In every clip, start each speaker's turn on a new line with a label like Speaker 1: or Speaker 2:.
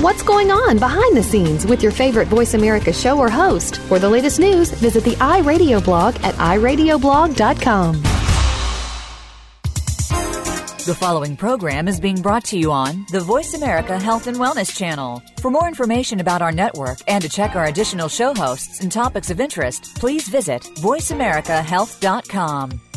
Speaker 1: What's going on behind the scenes with your favorite Voice America show or host? For the latest news, visit the iRadio blog at iradioblog.com.
Speaker 2: The following program is being brought to you on the Voice America Health and Wellness Channel. For more information about our network and to check our additional show hosts and topics of interest, please visit voiceamericahealth.com.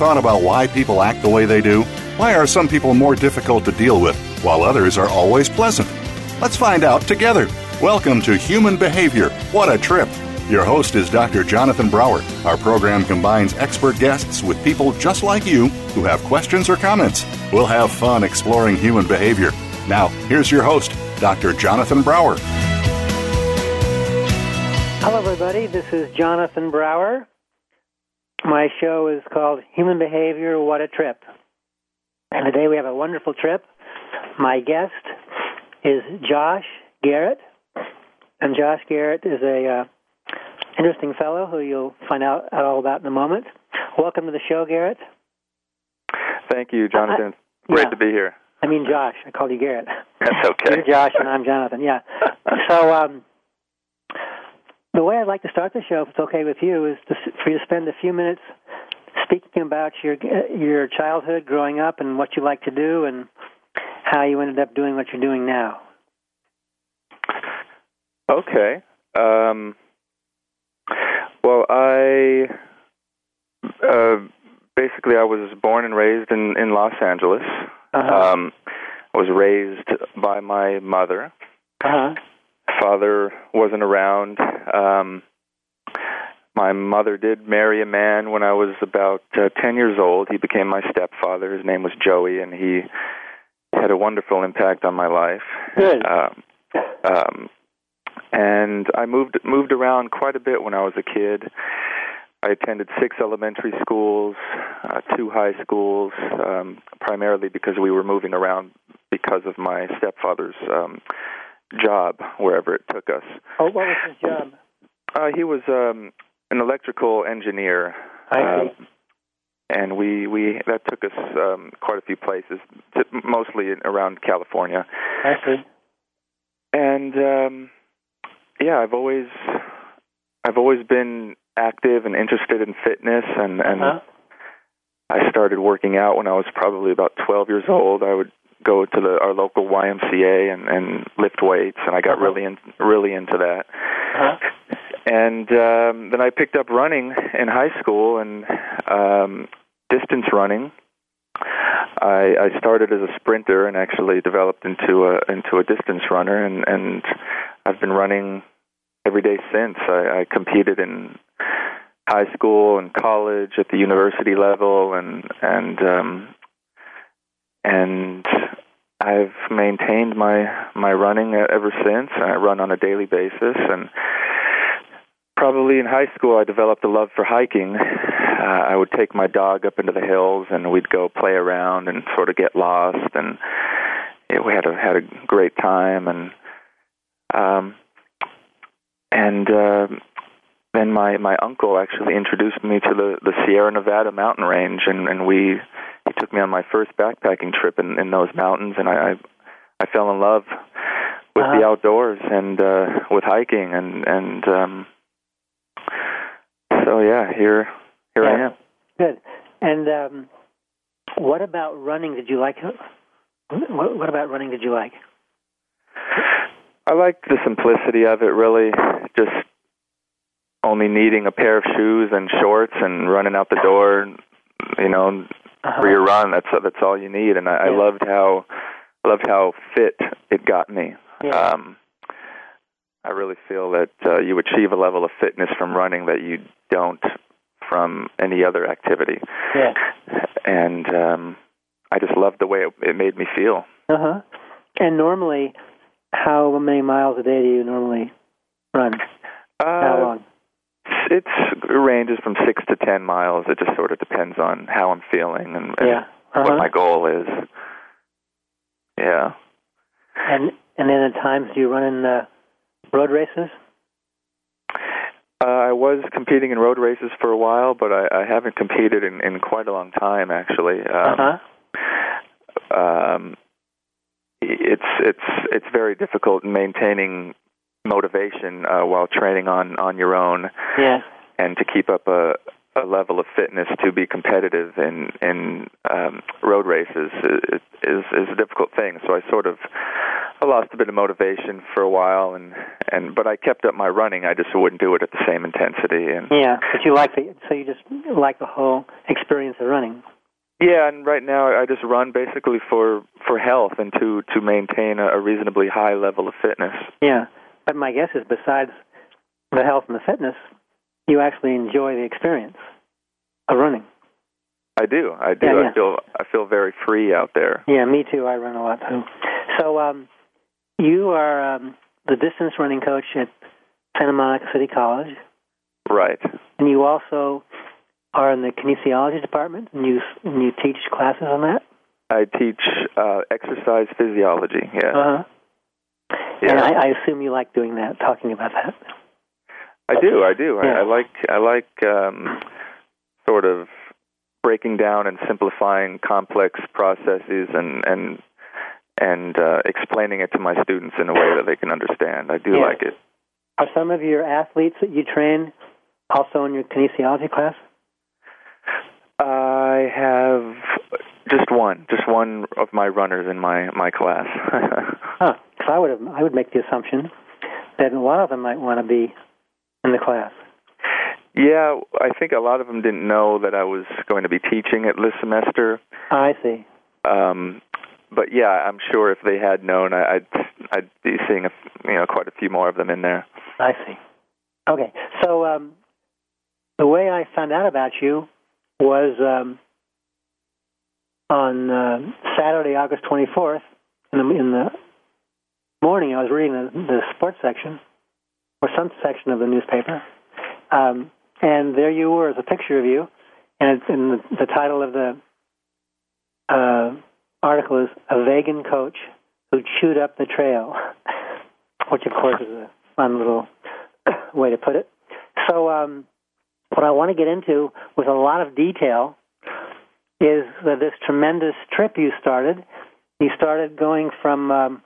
Speaker 3: Thought about why people act the way they do? Why are some people more difficult to deal with, while others are always pleasant? Let's find out together. Welcome to Human Behavior. What a trip! Your host is Dr. Jonathan Brower. Our program combines expert guests with people just like you who have questions or comments. We'll have fun exploring human behavior. Now, here's your host, Dr. Jonathan Brower.
Speaker 4: Hello, everybody. This is Jonathan Brower. My show is called Human Behavior What a Trip. And today we have a wonderful trip. My guest is Josh Garrett. And Josh Garrett is a uh, interesting fellow who you'll find out all about in a moment. Welcome to the show, Garrett.
Speaker 5: Thank you, Jonathan.
Speaker 4: Uh,
Speaker 5: Great
Speaker 4: yeah.
Speaker 5: to be here.
Speaker 4: I mean Josh. I called you Garrett.
Speaker 5: That's okay.
Speaker 4: You're Josh and I'm Jonathan. Yeah. So um, the way I'd like to start the show, if it's okay with you, is to, for you to spend a few minutes speaking about your your childhood, growing up, and what you like to do, and how you ended up doing what you're doing now.
Speaker 5: Okay. Um, well, I uh, basically I was born and raised in in Los Angeles.
Speaker 4: Uh-huh.
Speaker 5: Um, I was raised by my mother.
Speaker 4: Uh-huh.
Speaker 5: Father wasn't around. Um, my mother did marry a man when I was about uh, 10 years old. He became my stepfather. His name was Joey, and he had a wonderful impact on my life.
Speaker 4: Good.
Speaker 5: Um, um, and I moved moved around quite a bit when I was a kid. I attended six elementary schools, uh, two high schools, um, primarily because we were moving around because of my stepfather's um, job wherever it took us.
Speaker 4: Oh, what was his job?
Speaker 5: Uh, he was um, an electrical engineer.
Speaker 4: I see.
Speaker 5: Um, and we we that took us um, quite a few places, mostly in, around California.
Speaker 4: I see.
Speaker 5: And um, yeah, I've always I've always been active and interested in fitness, and and
Speaker 4: Uh-huh.
Speaker 5: I started working out when I was probably about 12 years old. I would go to the our local YMCA and and lift weights, and I got
Speaker 4: Uh-huh.
Speaker 5: really in, really into that.
Speaker 4: Uh-huh.
Speaker 5: And um, then I picked up running in high school and um, distance running. I, I started as a sprinter and actually developed into a into a distance runner, and and I've been running every day since. I, I competed in high school and college at the university level, and and um, and I've maintained my my running ever since. I run on a daily basis, and probably in high school I developed a love for hiking. Uh, I would take my dog up into the hills, and we'd go play around and sort of get lost, and yeah, we had a had a great time, and um, and uh, then my my uncle actually introduced me to the the Sierra Nevada mountain range, and and we he took me on my first backpacking trip in in those mountains, and I I, I fell in love with
Speaker 4: Uh-huh.
Speaker 5: the outdoors and uh, with hiking, and and um, so yeah, here here I am.
Speaker 4: Good. And um, what about running? Did you like? What, what about running? Did you like?
Speaker 5: I like the simplicity of it. Really, just only needing a pair of shoes and shorts and running out the door. You know,
Speaker 4: Uh-huh.
Speaker 5: for your run. That's that's all you need. And I, I loved how I loved how fit it got me.
Speaker 4: Yeah.
Speaker 5: Um, I really feel that uh, you achieve a level of fitness from running that you don't from any other activity.
Speaker 4: Yeah.
Speaker 5: and um, I just loved the way it, it made me feel.
Speaker 4: Uh huh. And normally, how many miles a day do you normally run?
Speaker 5: Uh,
Speaker 4: how long?
Speaker 5: It's, it ranges from six to ten miles. It just sort of depends on how I'm feeling and, and
Speaker 4: Yeah. Uh-huh.
Speaker 5: what my goal is. Yeah.
Speaker 4: And and then at times do you run in uh, road races?
Speaker 5: Uh, I was competing in road races for a while, but I, I haven't competed in, in quite a long time, actually.
Speaker 4: Uh
Speaker 5: Um,
Speaker 4: huh.
Speaker 5: um, it's it's it's very difficult in maintaining motivation uh, while training on on your own,
Speaker 4: Yeah.
Speaker 5: and to keep up a a level of fitness to be competitive in in um, road races is, is is a difficult thing. So I sort of I lost a bit of motivation for a while, and and but I kept up my running. I just wouldn't do it at the same intensity. And
Speaker 4: Yeah. But you like the so you just like the whole experience of running.
Speaker 5: yeah, and right now I just run basically for for health and to to maintain a, a reasonably high level of fitness.
Speaker 4: Yeah. But my guess is besides the health and the fitness, you actually enjoy the experience of running.
Speaker 5: I do. I do.
Speaker 4: Yeah, yeah.
Speaker 5: I feel I feel very free out there.
Speaker 4: Yeah, me too. I run a lot too. So um, you are um, the distance running coach at Santa Monica City College,
Speaker 5: Right.
Speaker 4: and you also are in the kinesiology department, and you and you teach classes on that.
Speaker 5: I teach uh, exercise physiology. Yeah.
Speaker 4: Uh-huh.
Speaker 5: Yeah.
Speaker 4: And I, I assume you like doing that, talking about that.
Speaker 5: I do. I do.
Speaker 4: Yeah.
Speaker 5: I, I like. I like um, sort of breaking down and simplifying complex processes and and and uh, explaining it to my students in a way that they can understand. I do
Speaker 4: Yeah.
Speaker 5: like it.
Speaker 4: Are some of your athletes that you train also in your kinesiology class?
Speaker 5: I have just one, just one of my runners in my my class.
Speaker 4: I would have, I would make the assumption that a lot of them might want to be in the class.
Speaker 5: yeah, I think a lot of them didn't know that I was going to be teaching it this semester.
Speaker 4: I see.
Speaker 5: Um, but yeah, I'm sure if they had known, I, I'd I'd be seeing a, you know quite a few more of them in there.
Speaker 4: I see. Okay, so um, the way I found out about you was um, on uh, Saturday, August 24th, in the, in the morning. I was reading the, the sports section or some section of the newspaper, um, and there you were as a picture of you, and, it's, and the, the title of the uh, article is "A Vegan Coach Who Chewed Up the Trail," which of course is a fun little way to put it. So, um, what I want to get into with a lot of detail is uh, this tremendous trip you started. You started going from um,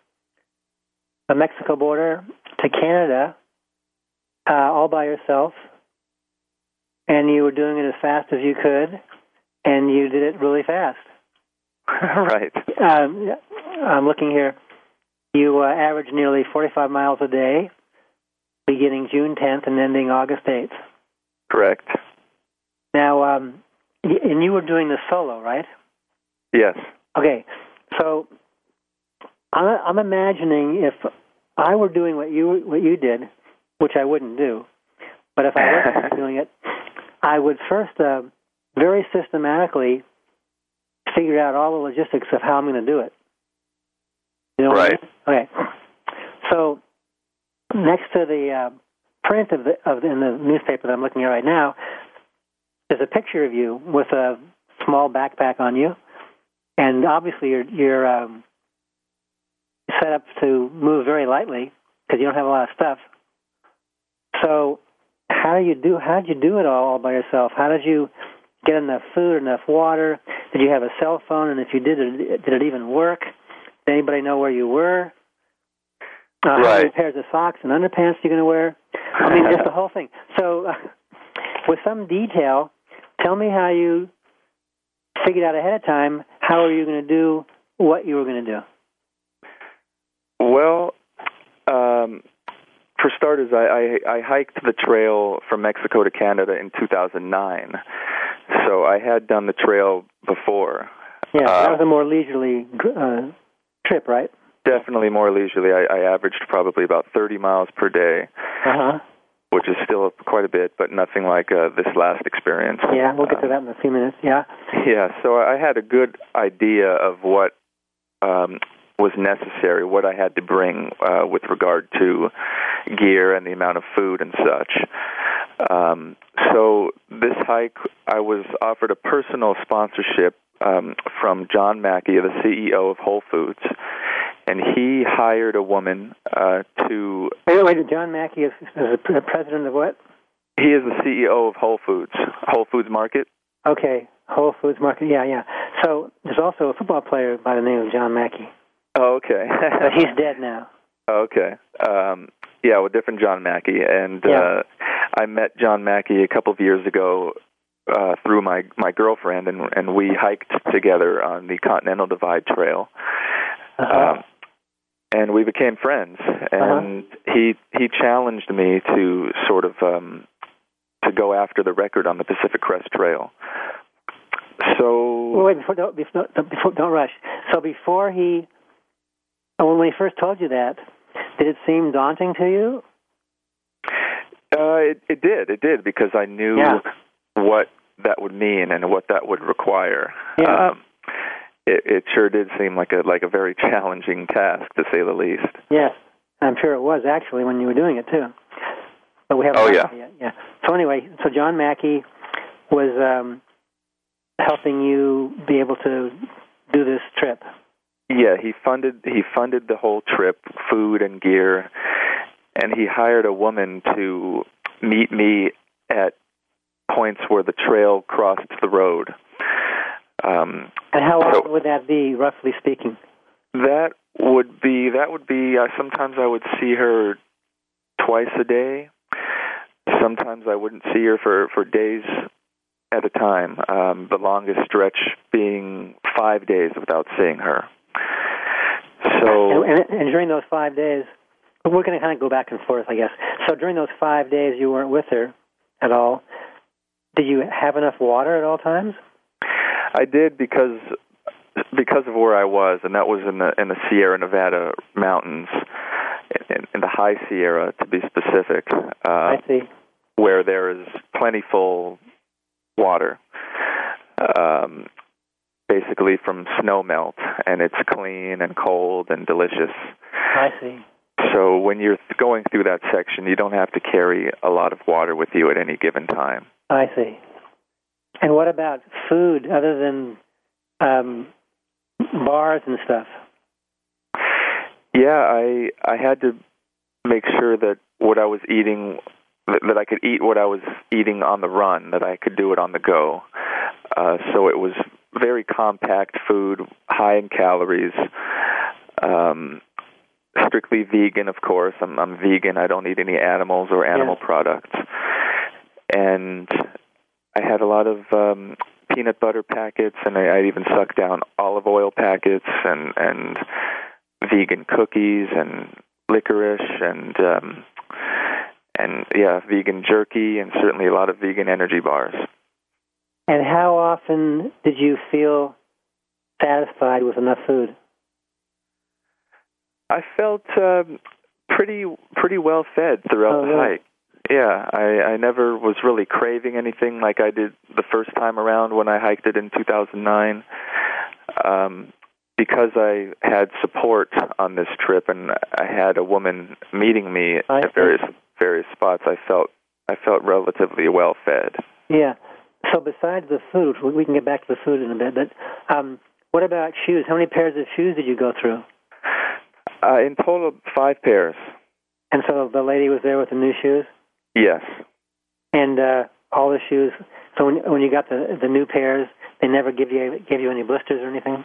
Speaker 4: the Mexico border to Canada uh, all by yourself, and you were doing it as fast as you could, and you did it really fast.
Speaker 5: right.
Speaker 4: Um, I'm looking here. You uh, average nearly 45 miles a day, beginning June 10th and ending August 8th.
Speaker 5: Correct.
Speaker 4: Now, um, and you were doing this solo, right?
Speaker 5: Yes.
Speaker 4: Okay, so I'm imagining if I were doing what you what you did, which I wouldn't do, but if I was doing it, I would first uh, very systematically figure out all the logistics of how I'm going to do it. You know what I
Speaker 5: Right.
Speaker 4: mean? Okay. So next to the uh, print of the of the, in the newspaper that I'm looking at right now, there's a picture of you with a small backpack on you, and obviously you're you're um, set up to move very lightly because you don't have a lot of stuff. So how do you do? How did you do it all, all by yourself? How did you get enough food, enough water? Did you have a cell phone? And if you did, did it even work? Did anybody know where you were? Uh, How many pairs of socks and underpants you're going to wear? I mean, just the whole thing. So, uh, with some detail, tell me how you figured out ahead of time how are you going to do what you were going to do.
Speaker 5: Well, um, for starters, I, I, I hiked the trail from Mexico to Canada in 2009. So I had done the trail before.
Speaker 4: Yeah,
Speaker 5: Uh,
Speaker 4: that was a more leisurely gr- uh, trip, right?
Speaker 5: Definitely more leisurely. I, I averaged probably about 30 miles per day.
Speaker 4: Uh huh.
Speaker 5: which is still quite a bit, but nothing like uh, this last experience.
Speaker 4: Yeah, we'll get to that in a few minutes. Yeah.
Speaker 5: Yeah, so I had a good idea of what um, was necessary, what I had to bring uh, with regard to gear and the amount of food and such. Um, so this hike, I was offered a personal sponsorship um, from John Mackey, the CEO of Whole Foods, and he hired a woman uh, to.
Speaker 4: Wait, wait, John Mackey is, is the president of what?
Speaker 5: He is the CEO of Whole Foods, Whole Foods Market.
Speaker 4: Okay, Whole Foods Market. Yeah, yeah. So there's also a football player by the name of John Mackey.
Speaker 5: Oh, okay.
Speaker 4: but he's dead now.
Speaker 5: Okay. Um, yeah, well, different John Mackey, and
Speaker 4: Yeah.
Speaker 5: uh, I met John Mackey a couple of years ago uh, through my my girlfriend, and and we hiked together on the Continental Divide Trail.
Speaker 4: Uh-huh.
Speaker 5: Um, and we became friends, and he he challenged me to sort of um, to go after the record on the Pacific Crest Trail. So
Speaker 4: Well, wait, before don't, before, before, don't rush. So before he, when we first told you that, did it seem daunting to you?
Speaker 5: Uh, it, it did. It did because I knew
Speaker 4: Yeah.
Speaker 5: what that would mean and what that would require.
Speaker 4: Yeah.
Speaker 5: Um, it, it sure did seem like a like a very challenging task, to say the least.
Speaker 4: Yes, I'm sure it was actually when you were doing it too. But we haven't.
Speaker 5: Oh, yeah.
Speaker 4: yet. Yeah. So anyway, so John Mackey was um, helping you be able to do this trip.
Speaker 5: Yeah, he funded he funded the whole trip, food and gear, and he hired a woman to meet me at points where the trail crossed the road. Um,
Speaker 4: And how
Speaker 5: So-
Speaker 4: would that be, roughly speaking?
Speaker 5: That would be that would be. Uh, sometimes I would see her twice a day. Sometimes I wouldn't see her for for days at a time. Um, the longest stretch being five days without seeing her. So
Speaker 4: And, and, and during those five days, we're going to kind of go back and forth, I guess. So during those five days, you weren't with her at all. Did you have enough water at all times?
Speaker 5: I did because because of where I was, and that was in the in the Sierra Nevada mountains, in, in the High Sierra to be specific. Uh,
Speaker 4: I see.
Speaker 5: where there is plentiful water, um, basically from snow melt, and it's clean and cold and delicious.
Speaker 4: I see.
Speaker 5: So when you're going through that section, you don't have to carry a lot of water with you at any given time.
Speaker 4: I see. And what about food other than um, bars and stuff?
Speaker 5: Yeah, I I had to make sure that what I was eating that, that I could eat what I was eating on the run, that I could do it on the go. Uh, so it was very compact food, high in calories. Um, strictly vegan, of course. I'm, I'm vegan. I don't eat any animals or animal
Speaker 4: Yeah.
Speaker 5: products. And I had a lot of um, peanut butter packets, and I, I even sucked down olive oil packets and and vegan cookies and licorice and um, and yeah, vegan jerky, and certainly a lot of vegan energy bars.
Speaker 4: And how often did you feel satisfied with enough food?
Speaker 5: I felt um, pretty pretty well fed throughout
Speaker 4: Oh,
Speaker 5: the
Speaker 4: really?
Speaker 5: hike. Yeah, I, I never was really craving anything like I did the first time around when I hiked it in 2009. Um, because I had support on this trip and I had a woman meeting me
Speaker 4: I
Speaker 5: at various various spots, I felt I felt relatively well fed.
Speaker 4: Yeah. So besides the food, we- can get back to the food in a bit. But um, what about shoes? How many pairs of shoes did you go through?
Speaker 5: Uh, in total, five pairs.
Speaker 4: And so the lady was there with the new shoes,
Speaker 5: Yes.
Speaker 4: and uh, all the shoes. So when when you got the the new pairs, they never give you give you any blisters or anything.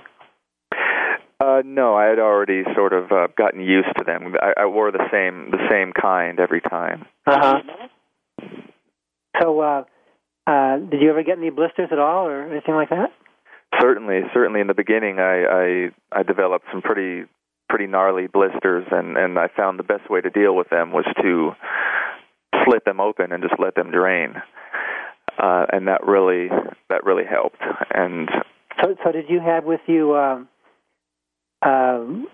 Speaker 5: Uh, no, I had already sort of uh, gotten used to them. I, I wore the same the same kind every time.
Speaker 4: Uh huh. So, uh, uh, did you ever get any blisters at all, or anything like that?
Speaker 5: Certainly, certainly in the beginning, I I, I developed some pretty pretty gnarly blisters, and and I found the best way to deal with them was to slit them open and just let them drain, uh, and that really that really helped. And
Speaker 4: So, so did you have with you um, um,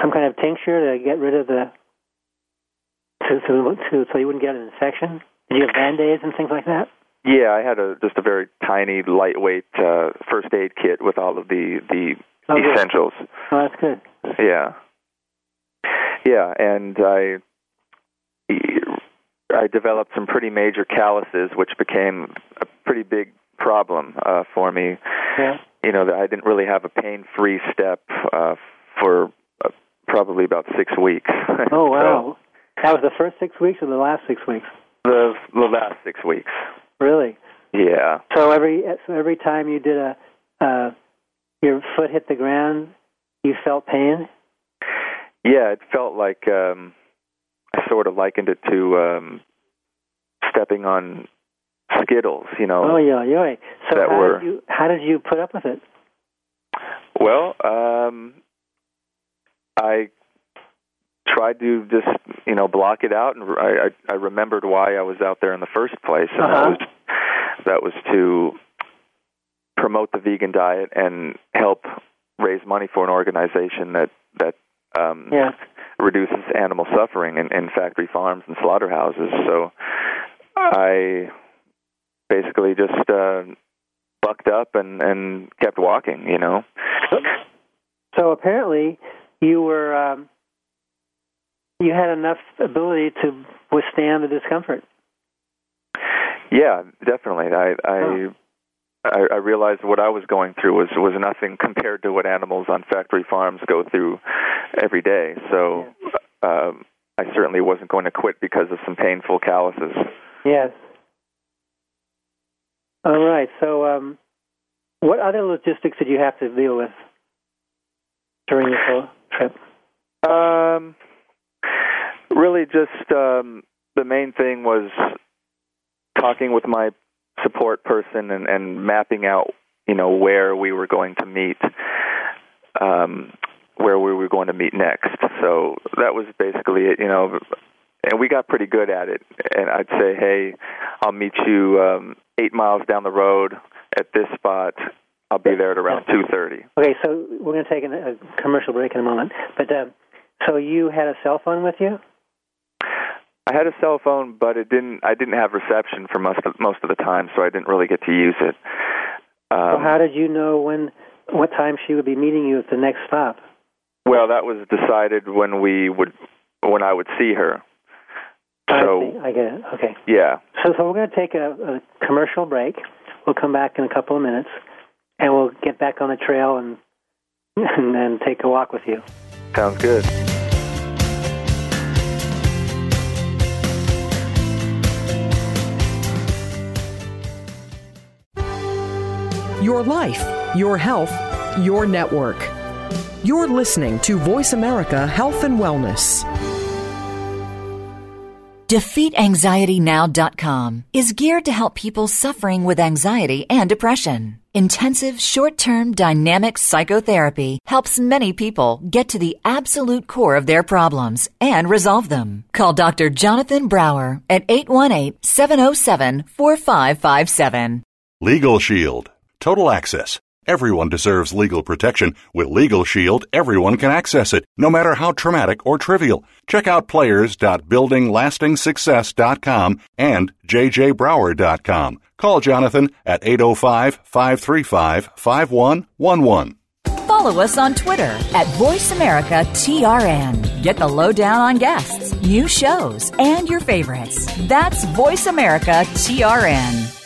Speaker 4: some kind of tincture to get rid of the to, to, to so you wouldn't get an infection? Did you have band aids and things like that?
Speaker 5: Yeah, I had a just a very tiny, lightweight uh, first aid kit with all of the the
Speaker 4: Oh, good.
Speaker 5: essentials.
Speaker 4: Oh, that's good.
Speaker 5: Yeah, yeah, and I I developed some pretty major calluses, which became a pretty big problem uh, for me.
Speaker 4: Yeah.
Speaker 5: You know, I didn't really have a pain-free step uh, for uh, probably about six weeks.
Speaker 4: Oh
Speaker 5: So,
Speaker 4: wow. that was the first six weeks or the last six weeks?
Speaker 5: the the last six weeks.
Speaker 4: Really?
Speaker 5: Yeah.
Speaker 4: So every so every time you did a uh, your foot hit the ground, you felt pain.
Speaker 5: Yeah, it felt like um I sort of likened it to um stepping on skittles, you know.
Speaker 4: Oh yeah, yeah. So how
Speaker 5: were-
Speaker 4: did you how did you put up with it?
Speaker 5: Well, um I tried to just, you know, block it out and I I, I remembered why I was out there in the first place and
Speaker 4: Uh-huh.
Speaker 5: that was that was to promote the vegan diet and help raise money for an organization that that um
Speaker 4: Yeah.
Speaker 5: reduces animal suffering in, in factory farms and slaughterhouses. So I basically just uh, bucked up and, and kept walking, you know.
Speaker 4: So apparently you were um, you had enough ability to withstand the discomfort.
Speaker 5: Yeah, definitely. I I,
Speaker 4: Huh.
Speaker 5: I I realized what I was going through was was nothing compared to what animals on factory farms go through every day. So um, I certainly wasn't going to quit because of some painful calluses.
Speaker 4: Yes. All right. So, um, what other logistics did you have to deal with during your whole trip?
Speaker 5: Um, really, just um, the main thing was talking with my support person and, and mapping out, you know, where we were going to meet, um, where we were going to meet next. So that was basically it, you know. And we got pretty good at it. And I'd say, hey, I'll meet you um, eight miles down the road at this spot. I'll be there at around two thirty.
Speaker 4: Okay, so we're going to take a commercial break in a moment. But uh, so you had a cell phone with you?
Speaker 5: I had a cell phone, but it didn't. I didn't have reception for most of most of the time, so I didn't really get to use it. Um,
Speaker 4: so how did you know when, what time she would be meeting you at the next stop?
Speaker 5: well, that was decided when we would, when I would see her.
Speaker 4: I
Speaker 5: So
Speaker 4: see. I get it. Okay.
Speaker 5: yeah,
Speaker 4: So, so we're going to take a, a commercial break. We'll come back in a couple of minutes, and we'll get back on the trail and and then take a walk with you.
Speaker 5: sounds good.
Speaker 6: Your life, your health, your network. You're listening to Voice America Health and Wellness.
Speaker 2: DefeatAnxietyNow.com is geared to help people suffering with anxiety and depression. Intensive short-term dynamic psychotherapy helps many people get to the absolute core of their problems and resolve them. Call Dr. Jonathan Brower at 818-707-4557.
Speaker 3: Legal Shield. Total access. Everyone deserves legal protection. With Legal Shield, everyone can access it, no matter how traumatic or trivial. Check out players.buildinglastingsuccess.com and jjbrower.com. Call Jonathan at 805-535-5111.
Speaker 2: Follow us on Twitter at VoiceAmericaTRN. Get the lowdown on guests, new shows, and your favorites. That's VoiceAmericaTRN.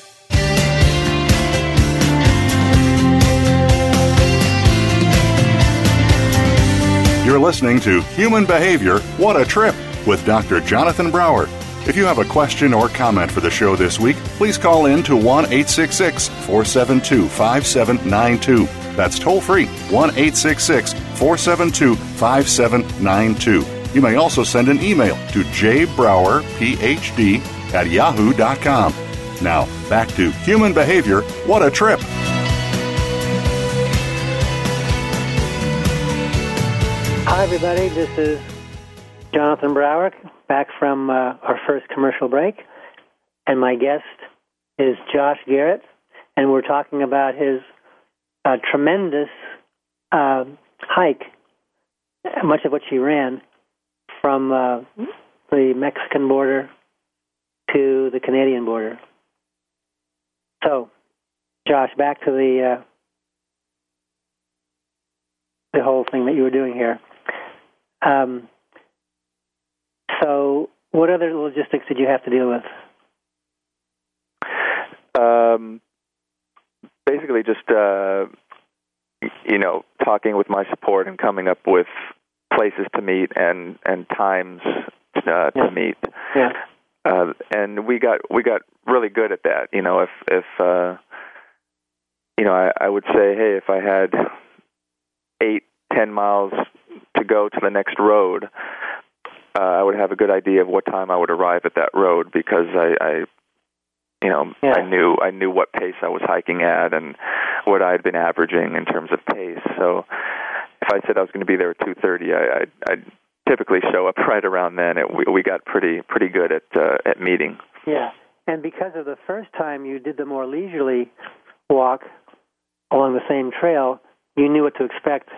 Speaker 3: You're listening to Human Behavior What a Trip with Dr. Jonathan Brower. If you have a question or comment for the show this week, please call in to 1 866 472 5792. That's toll free 1 866 472 5792. You may also send an email to jbrowerphd at yahoo.com. Now, back to Human Behavior What a Trip.
Speaker 4: Hi, everybody. This is Jonathan Brower back from uh, our first commercial break, and my guest is Josh Garrett, and we're talking about his uh, tremendous uh, hike, much of which he ran from uh, the Mexican border to the Canadian border. So, Josh, back to the uh, the whole thing that you were doing here. Um, so, what other logistics did you have to deal with?
Speaker 5: Um, basically, just uh, you know, talking with my support and coming up with places to meet and and times uh,
Speaker 4: Yeah.
Speaker 5: to meet.
Speaker 4: Yeah.
Speaker 5: Uh, and we got we got really good at that. You know, if if uh, you know, I, I would say, hey, if I had eight, ten miles to go to the next road, uh, I would have a good idea of what time I would arrive at that road because I, I you know,
Speaker 4: Yeah.
Speaker 5: I knew I knew what pace I was hiking at and what I'd been averaging in terms of pace. So if I said I was going to be there at two thirty, I, I'd, I'd typically show up right around then. It, we, we got pretty pretty good at uh, at meeting.
Speaker 4: Yeah. And because of the first time you did the more leisurely walk along the same trail, you knew what to expect.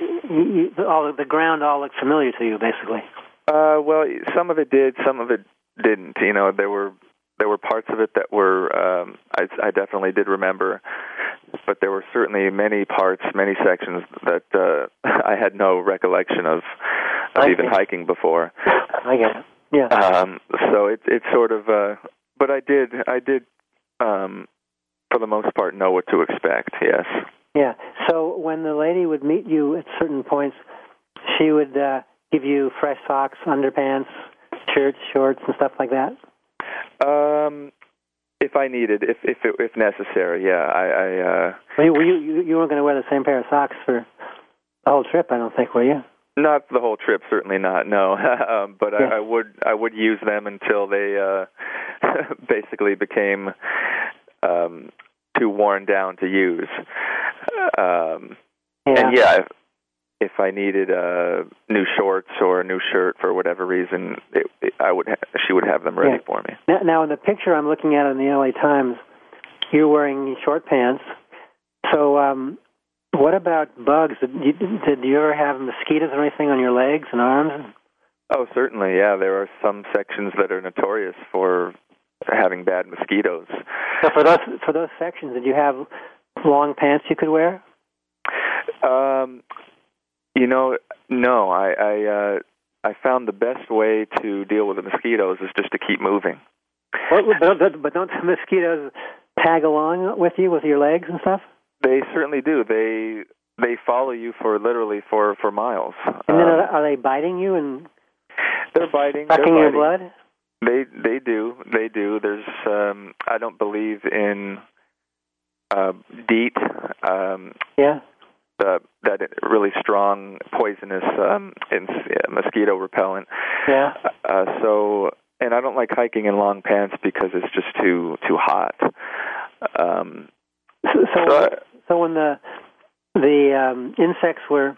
Speaker 4: You, you, all the ground all looked familiar to you, basically.
Speaker 5: Uh, well, some of it did, some of it didn't. You know, there were there were parts of it that were um, I, I definitely did remember, but there were certainly many parts, many sections that uh, I had no recollection of of
Speaker 4: I
Speaker 5: even hiking before.
Speaker 4: I get it. Yeah.
Speaker 5: Um, so it it's sort of, uh, but I did I did um, for the most part know what to expect. Yes.
Speaker 4: Yeah. So when the lady would meet you at certain points, she would uh, give you fresh socks, underpants, shirts, shorts, and stuff like that.
Speaker 5: Um, if I needed, if if it, if necessary, yeah. I, I uh,
Speaker 4: Well, you, were you you weren't going to wear the same pair of socks for the whole trip, I don't think, were you?
Speaker 5: Not the whole trip, certainly not. No, um, but
Speaker 4: Yeah.
Speaker 5: I, I would I would use them until they uh, basically became um, too worn down to use. Um, And yeah, if, if I needed uh, new shorts or a new shirt for whatever reason, it, it, I would ha- she would have them ready
Speaker 4: Yeah.
Speaker 5: for me.
Speaker 4: Now, now, in the picture I'm looking at in the LA Times, you're wearing short pants. So, um, what about bugs? Did you, did you ever have mosquitoes or anything on your legs and arms?
Speaker 5: Oh, certainly, yeah. There are some sections that are notorious for having bad mosquitoes.
Speaker 4: So, for those for those sections, did you have long pants you could wear?
Speaker 5: Um, you know, no. I I uh, I found the best way to deal with the mosquitoes is just to keep moving.
Speaker 4: But, but, but don't the mosquitoes tag along with you with your legs and stuff?
Speaker 5: They certainly do. They they follow you for literally for for miles.
Speaker 4: And then
Speaker 5: Um,
Speaker 4: are, are they biting you and
Speaker 5: they're biting.
Speaker 4: sucking
Speaker 5: they're
Speaker 4: your
Speaker 5: biting.
Speaker 4: blood?
Speaker 5: They they do. They do. There's um I don't believe in uh DEET um
Speaker 4: Yeah.
Speaker 5: the that really strong poisonous um in, mosquito repellent.
Speaker 4: Yeah.
Speaker 5: Uh so and I don't like hiking in long pants because it's just too too hot. Um
Speaker 4: So, so,
Speaker 5: so I-
Speaker 4: so when the the um, insects were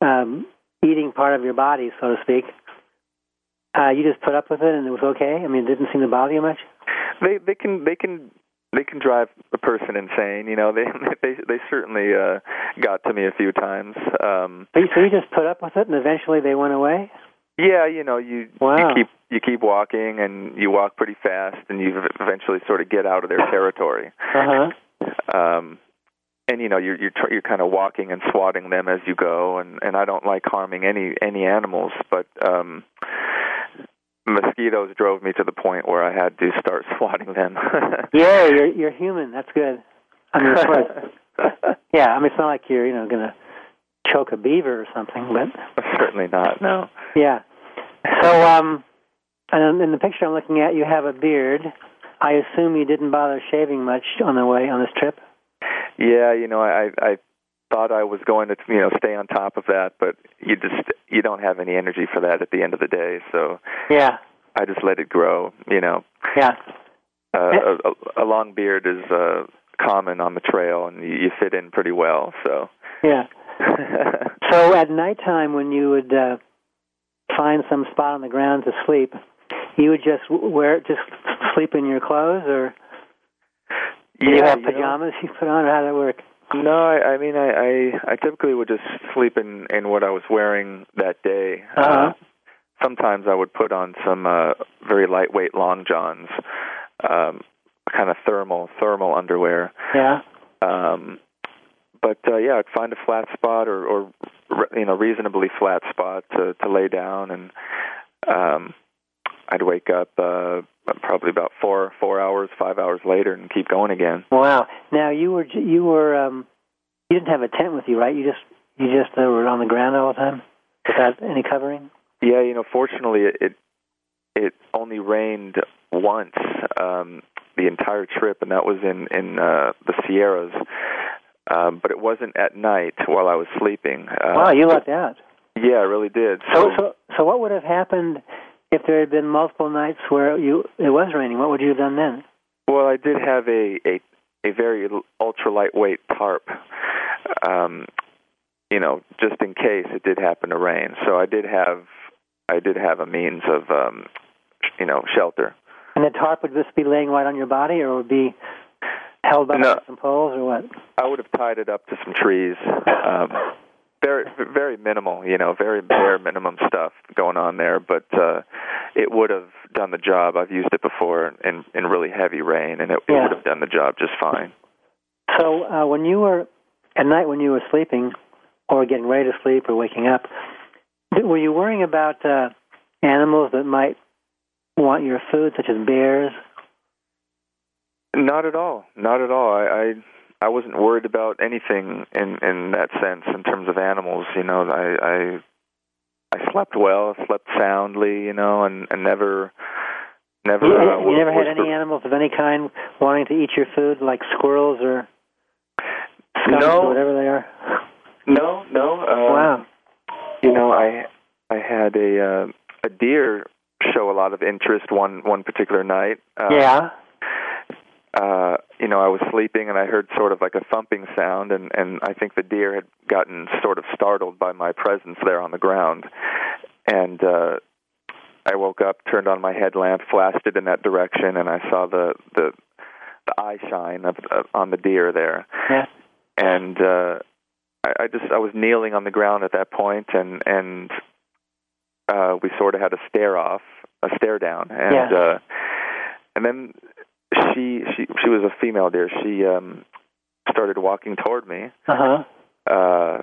Speaker 4: um, eating part of your body, so to speak, uh, you just put up with it and it was okay. I mean, it didn't seem to bother you much.
Speaker 5: they they can they can they can drive a person insane. You know, they they they certainly uh got to me a few times. Um
Speaker 4: So you, so you just put up with it, and eventually they went away.
Speaker 5: yeah, you know, you
Speaker 4: Wow.
Speaker 5: you keep you keep walking and you walk pretty fast and you eventually sort of get out of their territory.
Speaker 4: Uh huh.
Speaker 5: Um and you know you're you're tr- you're kind of walking and swatting them as you go and and I don't like harming any any animals but um mosquitoes drove me to the point where I had to start swatting them.
Speaker 4: Yeah, you're you're human. That's good. I mean, of course. Yeah, I mean, it's not like you're you know gonna choke a beaver or something, but
Speaker 5: Certainly not. No.
Speaker 4: yeah. So um, and in the picture I'm looking at, you have a beard. I assume you didn't bother shaving much on the way on this trip.
Speaker 5: Yeah, you know, I I thought I was going to you know stay on top of that, but you just you don't have any energy for that at the end of the day, so
Speaker 4: Yeah,
Speaker 5: I just let it grow. You know,
Speaker 4: yeah,
Speaker 5: uh, a, a, a long beard is uh, common on the trail, and you, you fit in pretty well. So.
Speaker 4: yeah. So at nighttime, when you would uh, find some spot on the ground to sleep, you would just wear just sleep in your clothes, or do you have pajamas you put on, or how did it work?
Speaker 5: No, I, I mean, I, I I typically would just sleep in in what I was wearing that day.
Speaker 4: Uh-huh.
Speaker 5: sometimes I would put on some uh, very lightweight long johns, um, kind of thermal thermal underwear.
Speaker 4: Yeah.
Speaker 5: Um, but uh, yeah, I'd find a flat spot or, or you know reasonably flat spot to to lay down, and um, I'd wake up uh, probably about four four hours, five hours later, and keep going again.
Speaker 4: Wow. Now you were you were um, you didn't have a tent with you, right? You just you just uh, were on the ground all the time without any covering.
Speaker 5: Yeah, you know, fortunately, it it, it only rained once um, the entire trip, and that was in in uh, the Sierras. Um, but it wasn't at night while I was sleeping. Uh,
Speaker 4: wow, you lucked out.
Speaker 5: Yeah, I really did.
Speaker 4: So, so, so, what would have happened if there had been multiple nights where you it was raining? What would you have done then?
Speaker 5: Well, I did have a a, a very ultra lightweight tarp. Um, you know, just in case it did happen to rain. So I did have I did have a means of um, you know shelter.
Speaker 4: And the tarp would just be laying right on your body, or would be held by
Speaker 5: no,
Speaker 4: some poles, or what?
Speaker 5: I would have tied it up to some trees. Um, very, very minimal, you know, very bare minimum stuff going on there, but uh, it would have done the job. I've used it before in in really heavy rain, and it,
Speaker 4: yeah.
Speaker 5: it would have done the job just fine.
Speaker 4: So uh, when you were at night, when you were sleeping, or getting ready to sleep, or waking up, were you worrying about uh, animals that might want your food, such as bears?
Speaker 5: Not at all. Not at all. I, I I wasn't worried about anything in in that sense in terms of animals. You know, I I I slept well, slept soundly. You know, and and never never.
Speaker 4: You,
Speaker 5: uh,
Speaker 4: you never had any animals of any kind wanting to eat your food, like squirrels or skunks
Speaker 5: No.
Speaker 4: or whatever they are.
Speaker 5: No, no. Um,
Speaker 4: wow.
Speaker 5: You know, I I had a uh, a deer show a lot of interest one one particular night. Uh,
Speaker 4: yeah.
Speaker 5: Uh, you know, I was sleeping and I heard sort of like a thumping sound, and and I think the deer had gotten sort of startled by my presence there on the ground, and uh, I woke up, turned on my headlamp, flashed it in that direction, and I saw the the the eye shine of, of on the deer there,
Speaker 4: Yeah.
Speaker 5: and uh, I, I just I was kneeling on the ground at that point, and and uh, we sort of had a stare off, a stare down, and
Speaker 4: Yeah.
Speaker 5: uh, and then she she she was a female deer. She um started walking toward me,
Speaker 4: Uh huh.
Speaker 5: uh,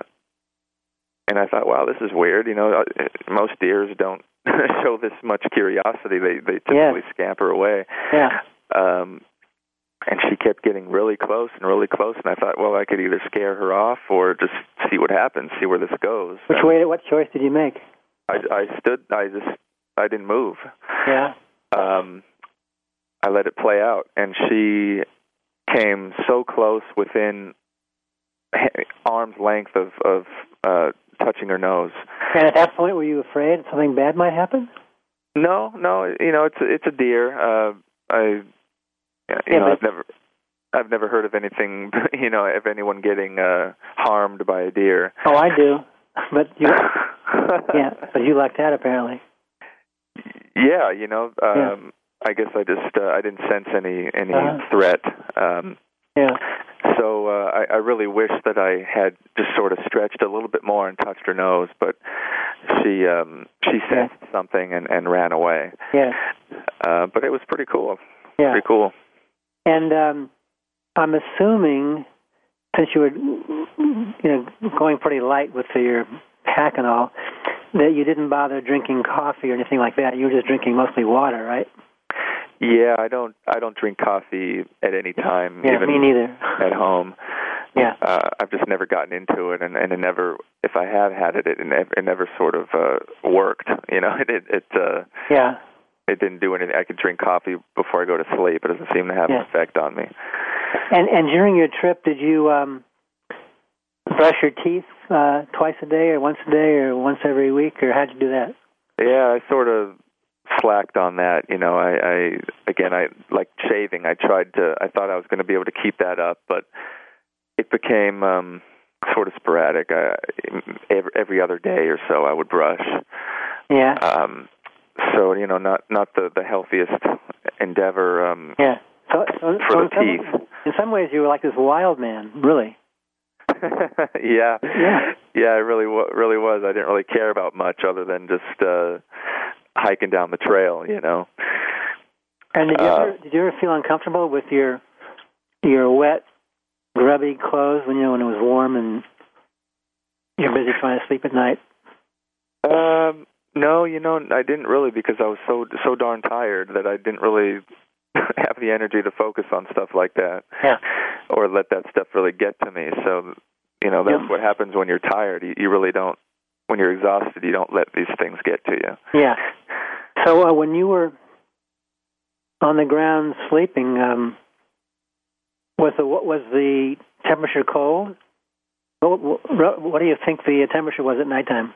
Speaker 5: and I thought, wow, this is weird. You know, uh, most deers don't show this much curiosity. They they typically scamper away.
Speaker 4: Yeah.
Speaker 5: Um, and she kept getting really close and really close, and I thought, well, I could either scare her off or just see what happens, see where this goes.
Speaker 4: Which
Speaker 5: And
Speaker 4: way? What choice did you make?
Speaker 5: I, I stood. I just. I didn't move.
Speaker 4: Yeah.
Speaker 5: Um, I let it play out, and she came so close within arm's length of of uh, touching her nose.
Speaker 4: And at that point, were you afraid something bad might happen?
Speaker 5: No, no, you know it's a, it's a deer. Uh, I, you
Speaker 4: Yeah,
Speaker 5: know, I've never. I've never heard of anything, you know, of anyone getting uh harmed by a deer.
Speaker 4: Oh, I do. But you, yeah, but you lucked out apparently.
Speaker 5: yeah, you know, um
Speaker 4: Yeah.
Speaker 5: I guess I just uh, I didn't sense any any
Speaker 4: Uh-huh.
Speaker 5: threat. Um
Speaker 4: Yeah.
Speaker 5: So uh, I, I really wish that I had just sort of stretched a little bit more and touched her nose, but she um, she
Speaker 4: Yeah.
Speaker 5: sensed something and, and ran away.
Speaker 4: Yeah.
Speaker 5: Uh, but it was pretty cool.
Speaker 4: Yeah.
Speaker 5: Pretty cool.
Speaker 4: And um, I'm assuming, since you were, you know, going pretty light with your pack and all, that you didn't bother drinking coffee or anything like that. You were just drinking mostly water, right?
Speaker 5: Yeah, I don't I don't drink coffee at any time,
Speaker 4: Yeah,
Speaker 5: even
Speaker 4: me neither.
Speaker 5: at home.
Speaker 4: Yeah.
Speaker 5: Uh, I've just never gotten into it, and, and it never. If I have had it, it never, it never sort of uh, worked. You know, it it, it uh,
Speaker 4: Yeah.
Speaker 5: it didn't do anything. I could drink coffee before I go to sleep. It doesn't seem to have
Speaker 4: Yeah.
Speaker 5: an effect on me.
Speaker 4: And and during your trip, did you um, brush your teeth uh, twice a day, or once a day, or once every week, or how'd you do that?
Speaker 5: Yeah, I sort of slacked on that. You know, I, I again, I like shaving. I tried to. I thought I was going to be able to keep that up, but it became um sort of sporadic. I, every, every other day or so, I would brush.
Speaker 4: Yeah.
Speaker 5: Um, so you know, not not the the healthiest endeavor. Um,
Speaker 4: yeah. So, so,
Speaker 5: for
Speaker 4: so
Speaker 5: the
Speaker 4: in some,
Speaker 5: teeth.
Speaker 4: in some ways, you were like this wild man, really.
Speaker 5: yeah,
Speaker 4: Yeah.
Speaker 5: yeah, it really wa- really was. I didn't really care about much other than just uh hiking down the trail. You know.
Speaker 4: And did you
Speaker 5: Uh,
Speaker 4: ever did you ever feel uncomfortable with your your wet, grubby clothes when you know when it was warm and you're busy trying to sleep at night?
Speaker 5: Um, no, you know, I didn't really because I was so so darn tired that I didn't really have the energy to focus on stuff like that.
Speaker 4: Yeah.
Speaker 5: Or let that stuff really get to me. So, you know, that's
Speaker 4: Yeah.
Speaker 5: what happens when you're tired. You, you really don't. When you're exhausted, you don't let these things get to you.
Speaker 4: Yeah. So uh, when you were on the ground sleeping, um, was the what was the temperature cold? What, what, what do you think the temperature was at nighttime?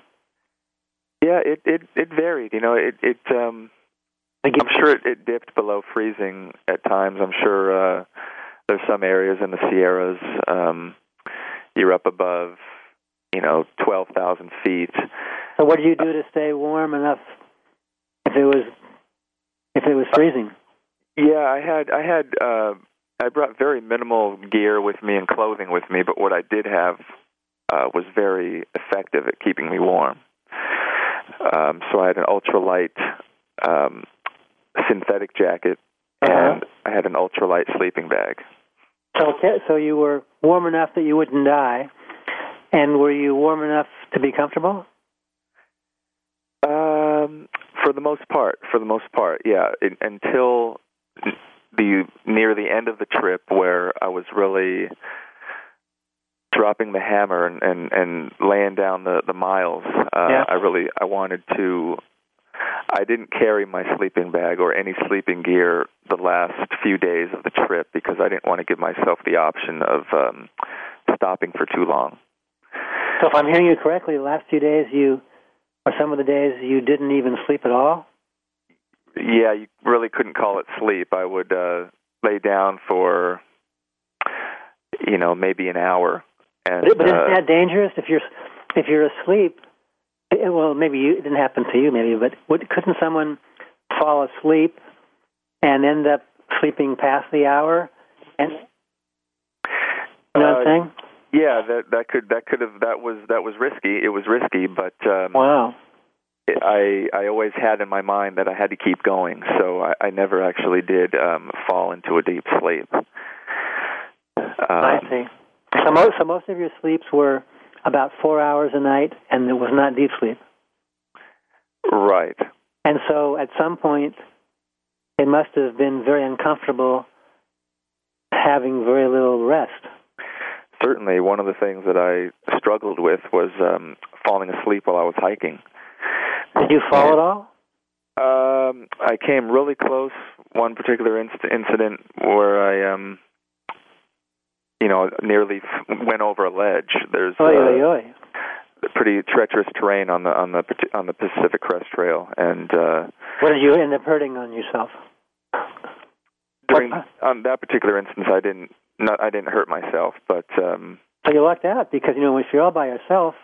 Speaker 5: Yeah, it it it varied. You know, it it um I'm sure it, it dipped below freezing at times. I'm sure uh there's some areas in the Sierras um you're up above, you know, 12,000 feet.
Speaker 4: So what did you do to stay warm enough if it was if it was freezing?
Speaker 5: Yeah, I had I had uh I brought very minimal gear with me and clothing with me, but what I did have uh was very effective at keeping me warm. Um so I had an ultralight um synthetic jacket
Speaker 4: Uh-huh.
Speaker 5: and I had an ultralight sleeping bag.
Speaker 4: So okay, so you were warm enough that you wouldn't die, and were you warm enough to be comfortable?
Speaker 5: Um, for the most part, for the most part, yeah. It, until the near the end of the trip, where I was really dropping the hammer and and, and laying down the the miles. Uh,
Speaker 4: Yeah.
Speaker 5: I really I wanted to. I didn't carry my sleeping bag or any sleeping gear the last few days of the trip because I didn't want to give myself the option of um, stopping for too long.
Speaker 4: So if I'm hearing you correctly, the last few days you, or some of the days you didn't even sleep at all.
Speaker 5: Yeah, you really couldn't call it sleep. I would uh lay down for you know, maybe an hour and
Speaker 4: But, but
Speaker 5: uh,
Speaker 4: isn't that dangerous if you're if you're asleep? eh, Well, maybe you, it didn't happen to you, maybe, but would, couldn't someone fall asleep and end up sleeping past the hour? And you know what I'm
Speaker 5: Uh,
Speaker 4: saying?
Speaker 5: Yeah, that that could that could have that was that was risky. It was risky, but um
Speaker 4: Wow.
Speaker 5: I I always had in my mind that I had to keep going, so I, I never actually did um fall into a deep sleep.
Speaker 4: I
Speaker 5: Um,
Speaker 4: see. So most, so most of your sleeps were about four hours a night, and it was not deep sleep.
Speaker 5: right.
Speaker 4: And so at some point, it must have been very uncomfortable having very little rest.
Speaker 5: Certainly, one of the things that I struggled with was um falling asleep while I was hiking.
Speaker 4: Did you fall at all?
Speaker 5: Um, I came really close. One particular inst- incident where I, um, you know, nearly f- went over a ledge. There's
Speaker 4: Oy,
Speaker 5: uh,
Speaker 4: oy, oy.
Speaker 5: pretty treacherous terrain on the on the on the Pacific Crest Trail, and uh,
Speaker 4: What did you end up hurting on yourself?
Speaker 5: during on that particular instance, I didn't not I didn't hurt myself, but um,
Speaker 4: So you lucked out because you know if you're all by yourself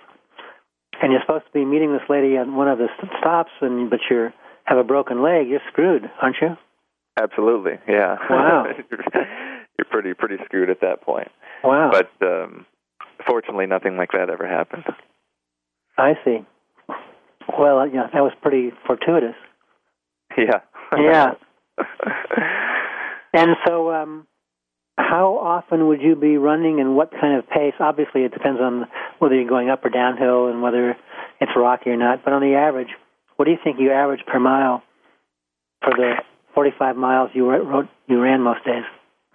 Speaker 4: and you're supposed to be meeting this lady at one of the stops, and but you have a broken leg, you're screwed, aren't you?
Speaker 5: absolutely, yeah.
Speaker 4: Wow.
Speaker 5: You're pretty pretty screwed at that point.
Speaker 4: Wow.
Speaker 5: But um, fortunately, nothing like that ever happened.
Speaker 4: I see. Well, yeah, that was pretty fortuitous.
Speaker 5: Yeah.
Speaker 4: Yeah. And so, um, how often would you be running, and what kind of pace? Obviously, it depends on whether you're going up or downhill, and whether it's rocky or not. But on the average, what do you think you average per mile for the 45 miles you wrote, you ran most days?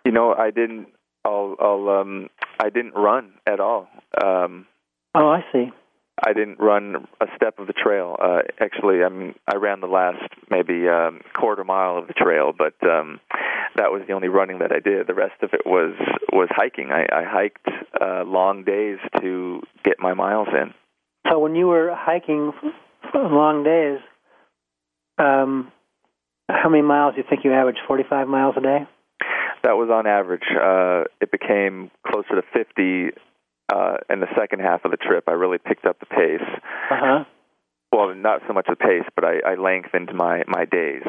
Speaker 5: You know, I didn't. I'll. I'll. Um. I didn't run at all. Um.
Speaker 4: Oh, I see.
Speaker 5: I didn't run a step of the trail. Uh, actually, I mean, I ran the last maybe um, quarter mile of the trail, but um, that was the only running that I did. The rest of it was was hiking. I, I hiked uh, long days to get my miles in.
Speaker 4: So when you were hiking long days, um, how many miles do you think you averaged? 45 miles a day?
Speaker 5: That was on average. Uh, it became closer to 50 uh, in the second half of the trip. I really picked up the pace.
Speaker 4: Uh huh.
Speaker 5: well, not so much the pace, but I, I lengthened my my days,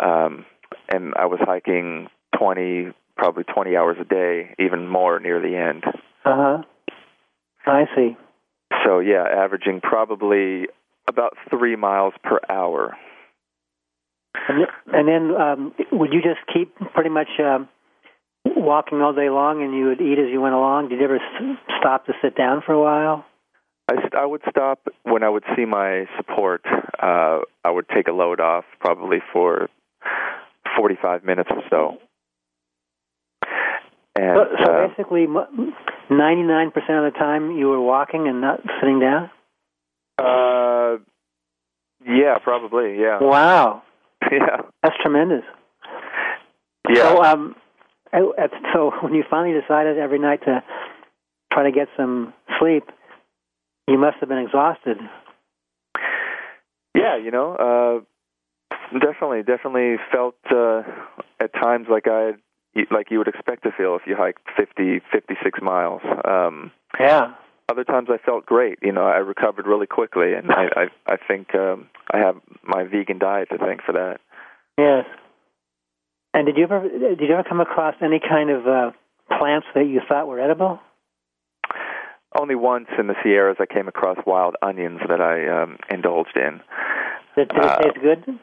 Speaker 5: um, and I was hiking twenty, probably twenty hours a day, even more near the end.
Speaker 4: Uh huh. I see.
Speaker 5: So yeah, averaging probably about three miles per hour.
Speaker 4: And, and then, um, would you just keep pretty much um, walking all day long, and you would eat as you went along? Did you ever stop to sit down for a while?
Speaker 5: I, I would stop when I would see my support. Uh, I would take a load off probably for 45 minutes or so. And
Speaker 4: so, so
Speaker 5: uh,
Speaker 4: basically, ninety-nine percent of the time you were walking and not sitting down.
Speaker 5: uh, yeah, probably, yeah,
Speaker 4: Wow,
Speaker 5: yeah,
Speaker 4: that's tremendous.
Speaker 5: yeah.
Speaker 4: So, um, so when you finally decided every night to try to get some sleep, you must have been exhausted.
Speaker 5: Yeah, you know, uh, definitely, definitely felt uh, at times like I like you would expect to feel if you hiked 50, 56 miles. Um,
Speaker 4: Yeah.
Speaker 5: other times I felt great. You know, I recovered really quickly, and I I, I think um, I have my vegan diet to thank for that.
Speaker 4: Yes. And did you ever did you ever come across any kind of uh, plants that you thought were edible?
Speaker 5: Only once in the Sierras I came across wild onions that I um, indulged in.
Speaker 4: Did, did
Speaker 5: Uh,
Speaker 4: it taste good?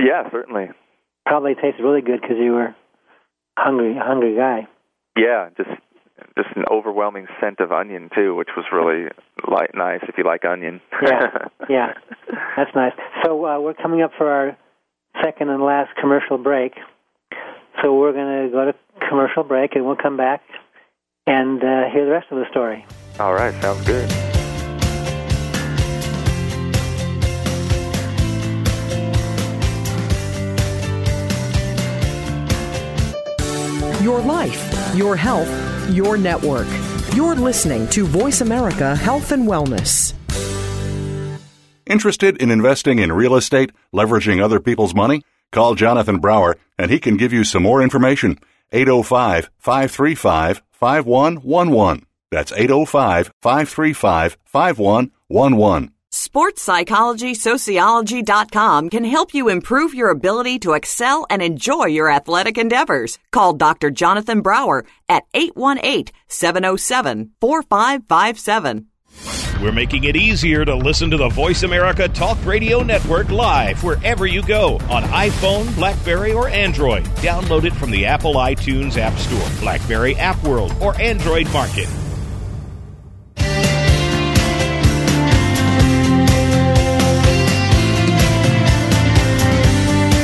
Speaker 5: Yeah, certainly.
Speaker 4: Probably tasted really good because you were hungry, hungry guy.
Speaker 5: Yeah, just just an overwhelming scent of onion too, which was really light nice if you like onion.
Speaker 4: Yeah, yeah. That's nice. So uh, we're coming up for our second and last commercial break. So we're going to go to commercial break, and we'll come back and uh, hear the rest of the story.
Speaker 5: All right, sounds good.
Speaker 6: Your life, your health, your network. You're listening to Voice America Health and Wellness.
Speaker 3: Interested in investing in real estate, leveraging other people's money? Call Jonathan Brower and he can give you some more information. 805 535 5111. That's 805 535 5111.
Speaker 7: SportsPsychologySociology.com can help you improve your ability to excel and enjoy your athletic endeavors. Call Dr. Jonathan Brower at 818 707 4557.
Speaker 8: We're making it easier to listen to the Voice America Talk Radio Network live wherever you go on iPhone, Blackberry, or Android. Download it from the Apple iTunes App Store, Blackberry App World, or Android Market.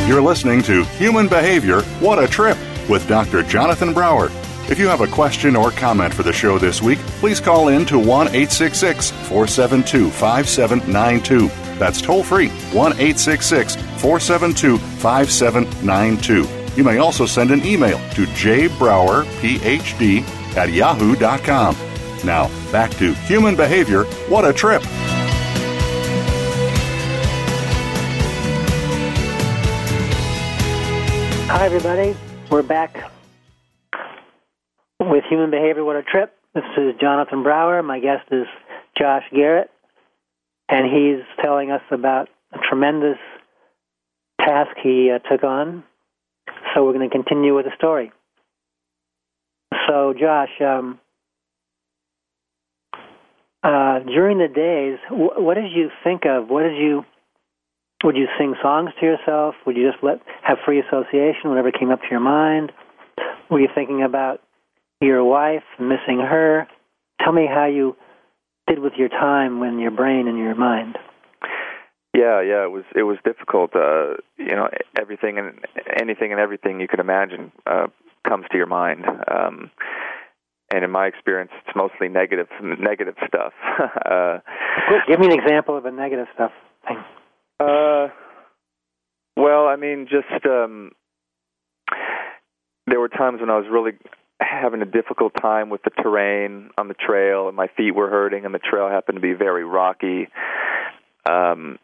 Speaker 3: You're listening to Human Behavior What a Trip with Dr. Jonathan Brower. If you have a question or comment for the show this week, please call in to 1 866 472 5792. That's toll free 1 866 472 5792. You may also send an email to jbrowerphd at yahoo.com. Now, back to Human Behavior What a Trip.
Speaker 4: Hi, everybody. We're back with Human Behavior What a Trip. This is Jonathan Brower. My guest is Josh Garrett, and he's telling us about a tremendous task he uh, took on. So we're going to continue with the story. So, Josh, um, uh, during the days, wh- what did you think of? What did you would you sing songs to yourself? Would you just let have free association whatever came up to your mind? Were you thinking about your wife, missing her? Tell me how you did with your time when your brain and your mind.
Speaker 5: Yeah, yeah, it was it was difficult. Uh, you know, everything and anything and everything you could imagine uh, comes to your mind. Um, and in my experience, it's mostly negative negative stuff. uh,
Speaker 4: Give me an example of a negative stuff thing.
Speaker 5: Uh, well, I mean, just um, there were times when I was really having a difficult time with the terrain on the trail, and my feet were hurting, and the trail happened to be very rocky. Um,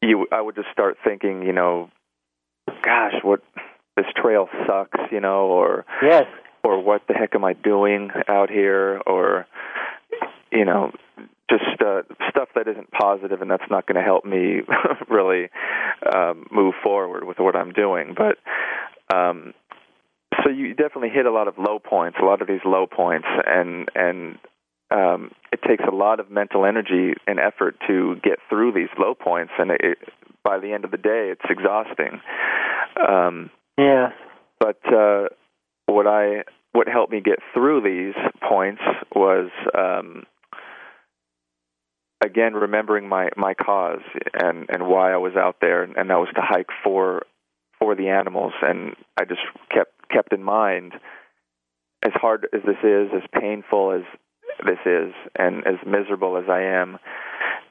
Speaker 5: you, I would just start thinking, you know, gosh, what this trail sucks, you know, or
Speaker 4: Yes.
Speaker 5: or what the heck am I doing out here, or you know, just uh, stuff that isn't positive, and that's not going to help me really um, move forward with what I'm doing. But um, so you definitely hit a lot of low points, a lot of these low points, and and um, it takes a lot of mental energy and effort to get through these low points, and it, by the end of the day, it's exhausting. Um,
Speaker 4: yeah.
Speaker 5: But uh, what I what helped me get through these points was um, again remembering my my cause and and why I was out there, and that was to hike for for the animals, and I just kept kept in mind as hard as this is, as painful as this is, and as miserable as I am,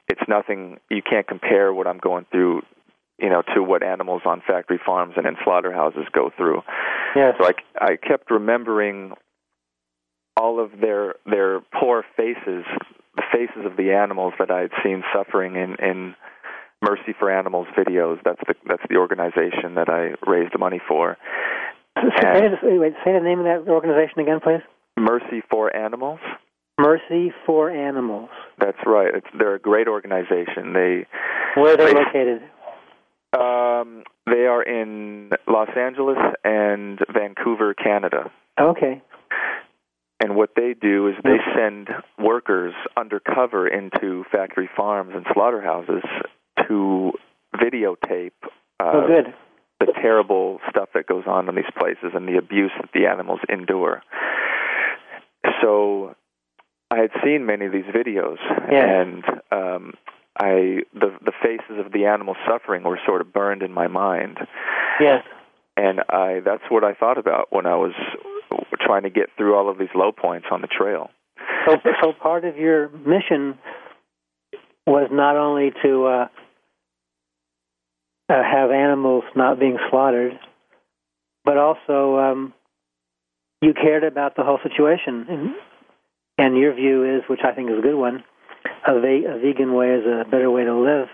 Speaker 5: it's nothing. You can't compare what I'm going through, you know, to what animals on factory farms and in slaughterhouses go through.
Speaker 4: Yes.
Speaker 5: So I, I kept remembering all of their their poor faces, the faces of the animals that I had seen suffering in in Mercy for Animals videos. That's the that's the organization that I raised money for.
Speaker 4: Say, wait, say the name of that organization again, please.
Speaker 5: Mercy for Animals.
Speaker 4: Mercy for Animals.
Speaker 5: That's right. It's, they're a great organization. They
Speaker 4: where are they,
Speaker 5: they
Speaker 4: located?
Speaker 5: Um, they are in Los Angeles and Vancouver, Canada.
Speaker 4: Okay.
Speaker 5: And what they do is they send workers undercover into factory farms and slaughterhouses to videotape uh,
Speaker 4: oh, good.
Speaker 5: The terrible stuff that goes on in these places and the abuse that the animals endure. So I had seen many of these videos,
Speaker 4: yeah.
Speaker 5: and um, I the the faces of the animals suffering were sort of burned in my mind.
Speaker 4: Yes.
Speaker 5: And I that's what I thought about when I was trying to get through all of these low points on the trail.
Speaker 4: So, so part of your mission was not only to uh, uh, have animals not being slaughtered, but also um, you cared about the whole situation. And, and your view is, which I think is a good one, a, ve- a vegan way is a better way to live.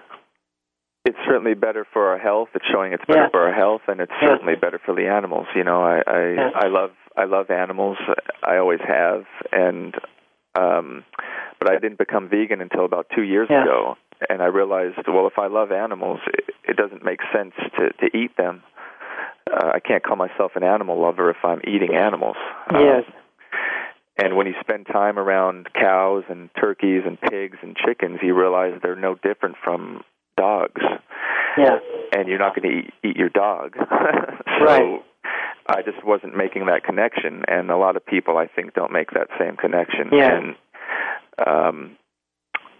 Speaker 5: It's certainly better for our health. It's showing it's better
Speaker 4: Yeah.
Speaker 5: for our health, and it's
Speaker 4: Yeah.
Speaker 5: certainly better for the animals. You know, I I,
Speaker 4: Yeah.
Speaker 5: I love I love animals. I always have, and um, but I didn't become vegan until about two years
Speaker 4: Yeah.
Speaker 5: ago, and I realized, well, if I love animals, it, it doesn't make sense to to eat them. Uh, I can't call myself an animal lover if I'm eating animals. Uh,
Speaker 4: Yes.
Speaker 5: and when you spend time around cows and turkeys and pigs and chickens, you realize they're no different from dogs.
Speaker 4: Yeah.
Speaker 5: And you're not going to eat, eat your dog. so
Speaker 4: Right.
Speaker 5: I just wasn't making that connection, and a lot of people, I think, don't make that same connection.
Speaker 4: Yeah.
Speaker 5: And um,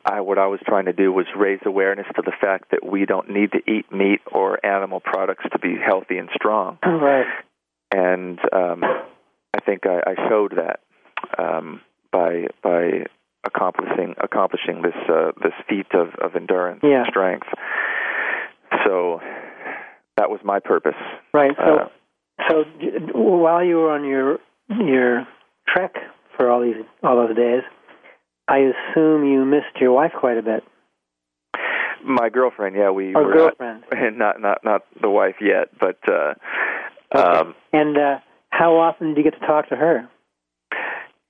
Speaker 5: I, what I was trying to do was raise awareness to the fact that we don't need to eat meat or animal products to be healthy and strong.
Speaker 4: Right.
Speaker 5: And um, I think I, I showed that um, by by accomplishing accomplishing this uh, this feat of, of endurance
Speaker 4: Yeah.
Speaker 5: and strength. So that was my purpose.
Speaker 4: Right. So,
Speaker 5: Uh,
Speaker 4: so while you were on your your trek for all these all those days, I assume you missed your wife quite a bit.
Speaker 5: my girlfriend, yeah, we were
Speaker 4: girlfriend.
Speaker 5: not, not not not the wife yet, but uh,
Speaker 4: Okay.
Speaker 5: um,
Speaker 4: And uh, how often did you get to talk to her?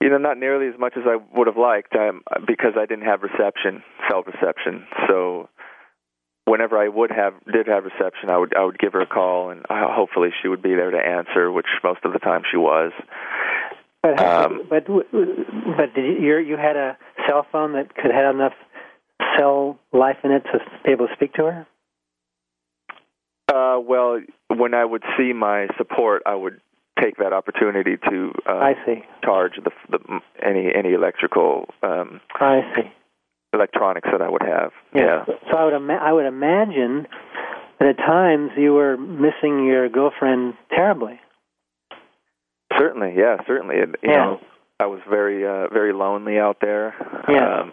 Speaker 5: you know, not nearly as much as I would have liked, um, because I didn't have reception, cell reception. So whenever I would have did have reception, I would I would give her a call, and uh, hopefully she would be there to answer, which most of the time she was.
Speaker 4: But
Speaker 5: Um,
Speaker 4: but but did you you had a cell phone that could have enough cell life in it to be able to speak to her?
Speaker 5: Uh, well, when I would see my support, I would take that opportunity to uh,
Speaker 4: I see.
Speaker 5: charge the, the any any electrical um,
Speaker 4: I see.
Speaker 5: electronics that I would have. Yeah.
Speaker 4: So I would ima- I would imagine that at times you were missing your girlfriend terribly.
Speaker 5: Certainly, yeah, certainly. And, you
Speaker 4: Yeah.
Speaker 5: know, I was very uh very lonely out there.
Speaker 4: Yeah.
Speaker 5: Um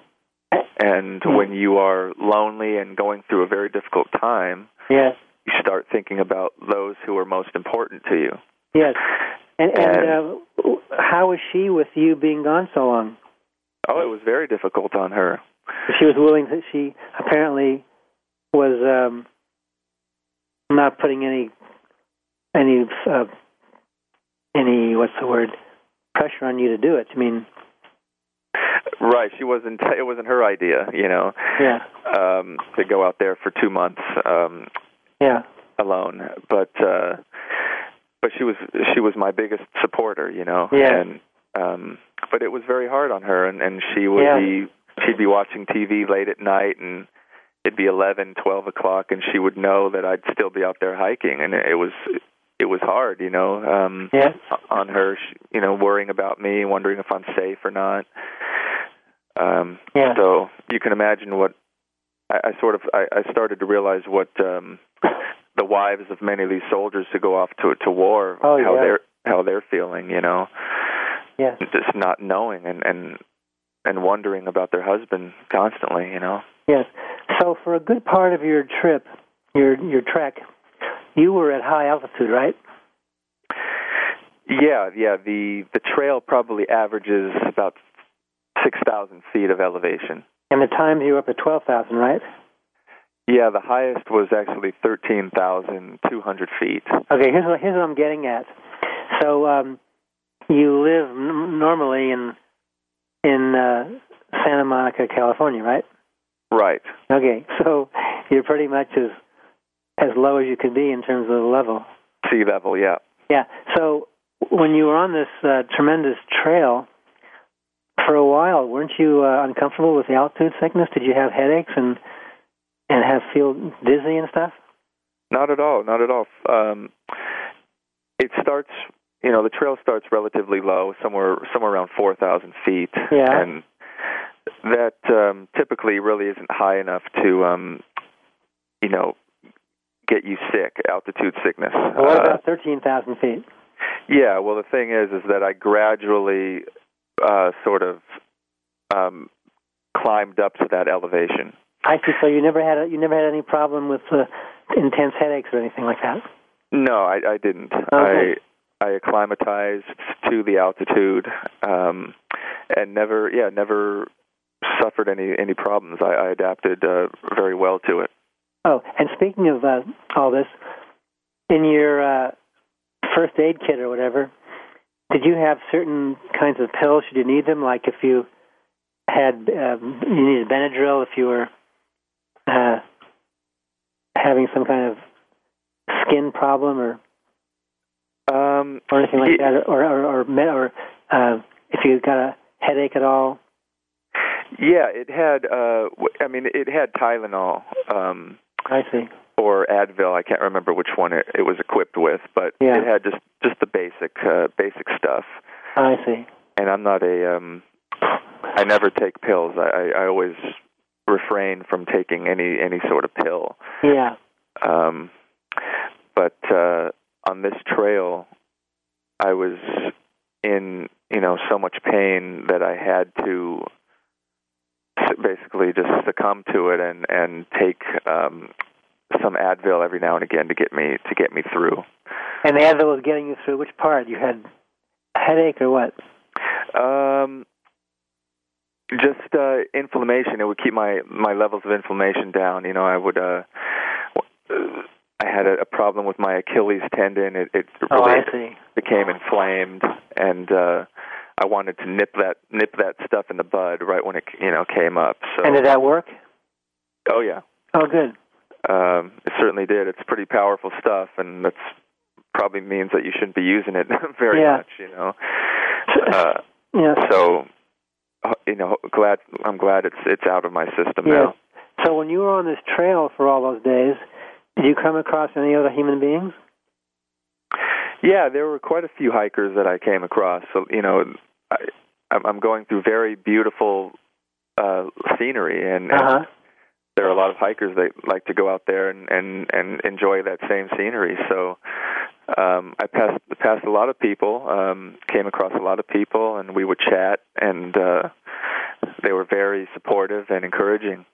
Speaker 5: and
Speaker 4: Yeah.
Speaker 5: when you are lonely and going through a very difficult time,
Speaker 4: Yes.
Speaker 5: you start thinking about those who are most important to you.
Speaker 4: Yes. And, and
Speaker 5: And-
Speaker 4: uh, how was she with you being gone so long?
Speaker 5: Oh, it was very difficult on her.
Speaker 4: She was willing to. She apparently was um, not putting any any uh, any what's the word pressure on you to do it. I mean,
Speaker 5: Right, she wasn't it wasn't her idea, you know.
Speaker 4: yeah,
Speaker 5: Um to go out there for 2 months um
Speaker 4: yeah,
Speaker 5: alone, but uh but she was she was my biggest supporter, you know.
Speaker 4: Yeah.
Speaker 5: And um, but it was very hard on her, and and she would
Speaker 4: Yeah.
Speaker 5: be she'd be watching TV late at night, and it'd be eleven, twelve o'clock, and she would know that I'd still be out there hiking, and it was it was hard, you know, um,
Speaker 4: Yeah.
Speaker 5: on her, you know, worrying about me, wondering if I'm safe or not. Um,
Speaker 4: Yeah.
Speaker 5: So you can imagine what I, I sort of I, I started to realize what um, the wives of many of these soldiers who go off to to war
Speaker 4: Oh,
Speaker 5: how
Speaker 4: yeah.
Speaker 5: they're how they're feeling, you know,
Speaker 4: Yes.
Speaker 5: just not knowing and and and wondering about their husband constantly, you know.
Speaker 4: Yes. So for a good part of your trip, your your trek, you were at high altitude, right?
Speaker 5: Yeah, yeah. The the trail probably averages about six thousand feet of elevation.
Speaker 4: And the times you were up at twelve thousand, right?
Speaker 5: Yeah, the highest was actually thirteen thousand two hundred feet.
Speaker 4: Okay. Here's what here's what I'm getting at. So um, you live n- normally in in uh, Santa Monica, California, right?
Speaker 5: Right.
Speaker 4: Okay. So you're pretty much as as low as you could be in terms of the level.
Speaker 5: Sea level. Yeah.
Speaker 4: Yeah. So when you were on this uh, tremendous trail for a while, weren't you uh, uncomfortable with the altitude sickness? Did you have headaches and and have feel dizzy and stuff?
Speaker 5: Not at all. Not at all. Um, it starts. You know, the trail starts relatively low, somewhere somewhere around four thousand feet,
Speaker 4: Yeah.
Speaker 5: and that um, typically really isn't high enough to, um, you know, get you sick. Altitude sickness.
Speaker 4: Well, what
Speaker 5: Uh,
Speaker 4: about thirteen thousand feet?
Speaker 5: Yeah, well, the thing is, is that I gradually uh, sort of um, climbed up to that elevation.
Speaker 4: I see. So you never had a, you never had any problem with uh, intense headaches or anything like that.
Speaker 5: No, I, I didn't.
Speaker 4: Okay.
Speaker 5: I I acclimatized to the altitude, um, and never, yeah, never suffered any any problems. I, I adapted uh, very well to it.
Speaker 4: Oh, and speaking of uh, all this, in your uh, first aid kit or whatever, did you have certain kinds of pills? Should you need them? Like if you had um, you needed Benadryl, if you were uh, having some kind of skin problem or
Speaker 5: Um,
Speaker 4: or anything like
Speaker 5: Ye-
Speaker 4: that, or or or, or uh, if you got a headache at all.
Speaker 5: yeah, it had. Uh, I mean, it had Tylenol um,
Speaker 4: I see.
Speaker 5: or Advil. I can't remember which one it, it was equipped with, but
Speaker 4: Yeah.
Speaker 5: it had just just the basic uh, basic stuff.
Speaker 4: I see.
Speaker 5: and I'm not a um I never take pills. I, I, I always refrain from taking any any sort of pill.
Speaker 4: Yeah.
Speaker 5: Um but uh on this trail I was in, you know, so much pain that I had to basically just succumb to it and and take um some Advil every now and again to get me to get me through.
Speaker 4: And the Advil was getting you through which part? You had a headache or what?
Speaker 5: Um, just uh, inflammation. It would keep my my levels of inflammation down. You know, I would. Uh, I had a, a problem with my Achilles tendon. It, it
Speaker 4: Oh,
Speaker 5: really
Speaker 4: I see.
Speaker 5: became inflamed, and uh, I wanted to nip that nip that stuff in the bud right when it you know came up. So,
Speaker 4: And did that work?
Speaker 5: oh yeah,
Speaker 4: Oh, good.
Speaker 5: um, it certainly did. It's pretty powerful stuff, and that's probably means that you shouldn't be using it very
Speaker 4: Yeah.
Speaker 5: much. You know. Uh,
Speaker 4: Yes.
Speaker 5: so uh, you know glad i'm glad it's it's out of my system
Speaker 4: Yes.
Speaker 5: now
Speaker 4: So when you were on this trail for all those days, did you come across any other human beings?
Speaker 5: yeah there were quite a few hikers that i came across so you know i i'm going through very beautiful uh scenery and, and
Speaker 4: Uh-huh.
Speaker 5: there are a lot of hikers that like to go out there and and and enjoy that same scenery so um i passed passed a lot of people um came across a lot of people and we would chat and uh they were very supportive and encouraging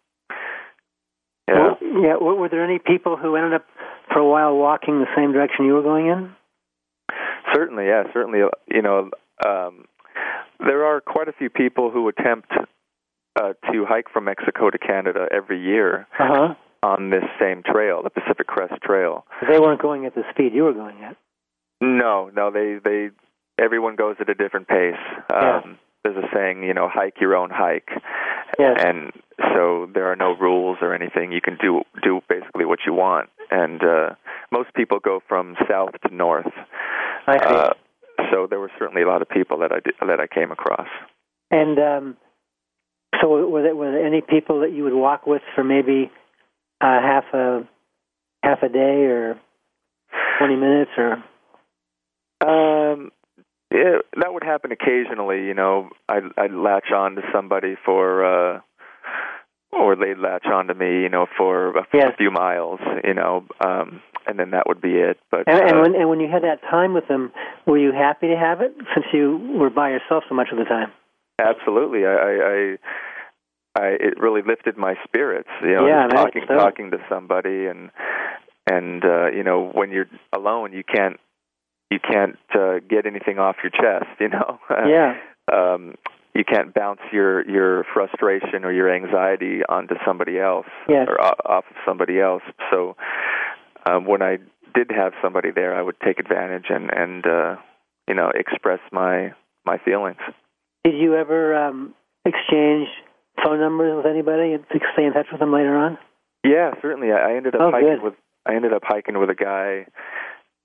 Speaker 5: yeah
Speaker 4: Well, yeah. Were were there any people who ended up for a while walking the same direction you were going in?
Speaker 5: Certainly, yeah, certainly. uh, You know, um, there are quite a few people who attempt uh, to hike from Mexico to Canada every year
Speaker 4: Uh huh.
Speaker 5: on this same trail, the Pacific Crest Trail.
Speaker 4: They weren't going at the speed you were going at.
Speaker 5: No, no, they they everyone goes at a different pace.
Speaker 4: Yeah.
Speaker 5: Um, there's a saying, you know, hike your own hike,
Speaker 4: Yes.
Speaker 5: and so there are no rules or anything. You can do do basically what you want, and uh, most people go from south to north.
Speaker 4: I see.
Speaker 5: Uh, so there were certainly a lot of people that I did, that I came across.
Speaker 4: And um, so, were there, were there any people that you would walk with for maybe uh, half a half a day or twenty minutes or?
Speaker 5: Um, yeah, that would happen occasionally. You know, I'd, I'd latch on to somebody for, uh, or they'd latch on to me. You know, for a,
Speaker 4: Yes.
Speaker 5: few miles. You know, um, and then that would be it. But
Speaker 4: And, and
Speaker 5: uh,
Speaker 4: when and when you had that time with them, were you happy to have it since you were by yourself so much of the time?
Speaker 5: Absolutely, I, I, I, I it really lifted my spirits. You know,
Speaker 4: Yeah,
Speaker 5: talking
Speaker 4: so.
Speaker 5: talking to somebody, and and uh, you know, when you're alone, you can't you can't uh, get anything off your chest. You know,
Speaker 4: Yeah.
Speaker 5: um, you can't bounce your your frustration or your anxiety onto somebody else
Speaker 4: Yes.
Speaker 5: or off of somebody else. So um, when I did have somebody there, I would take advantage and and uh, you know express my my feelings.
Speaker 4: Did you ever um, exchange phone numbers with anybody and stay in touch with them later on?
Speaker 5: Yeah, certainly. I I ended up
Speaker 4: Oh,
Speaker 5: hiking
Speaker 4: good.
Speaker 5: with I ended up hiking with a guy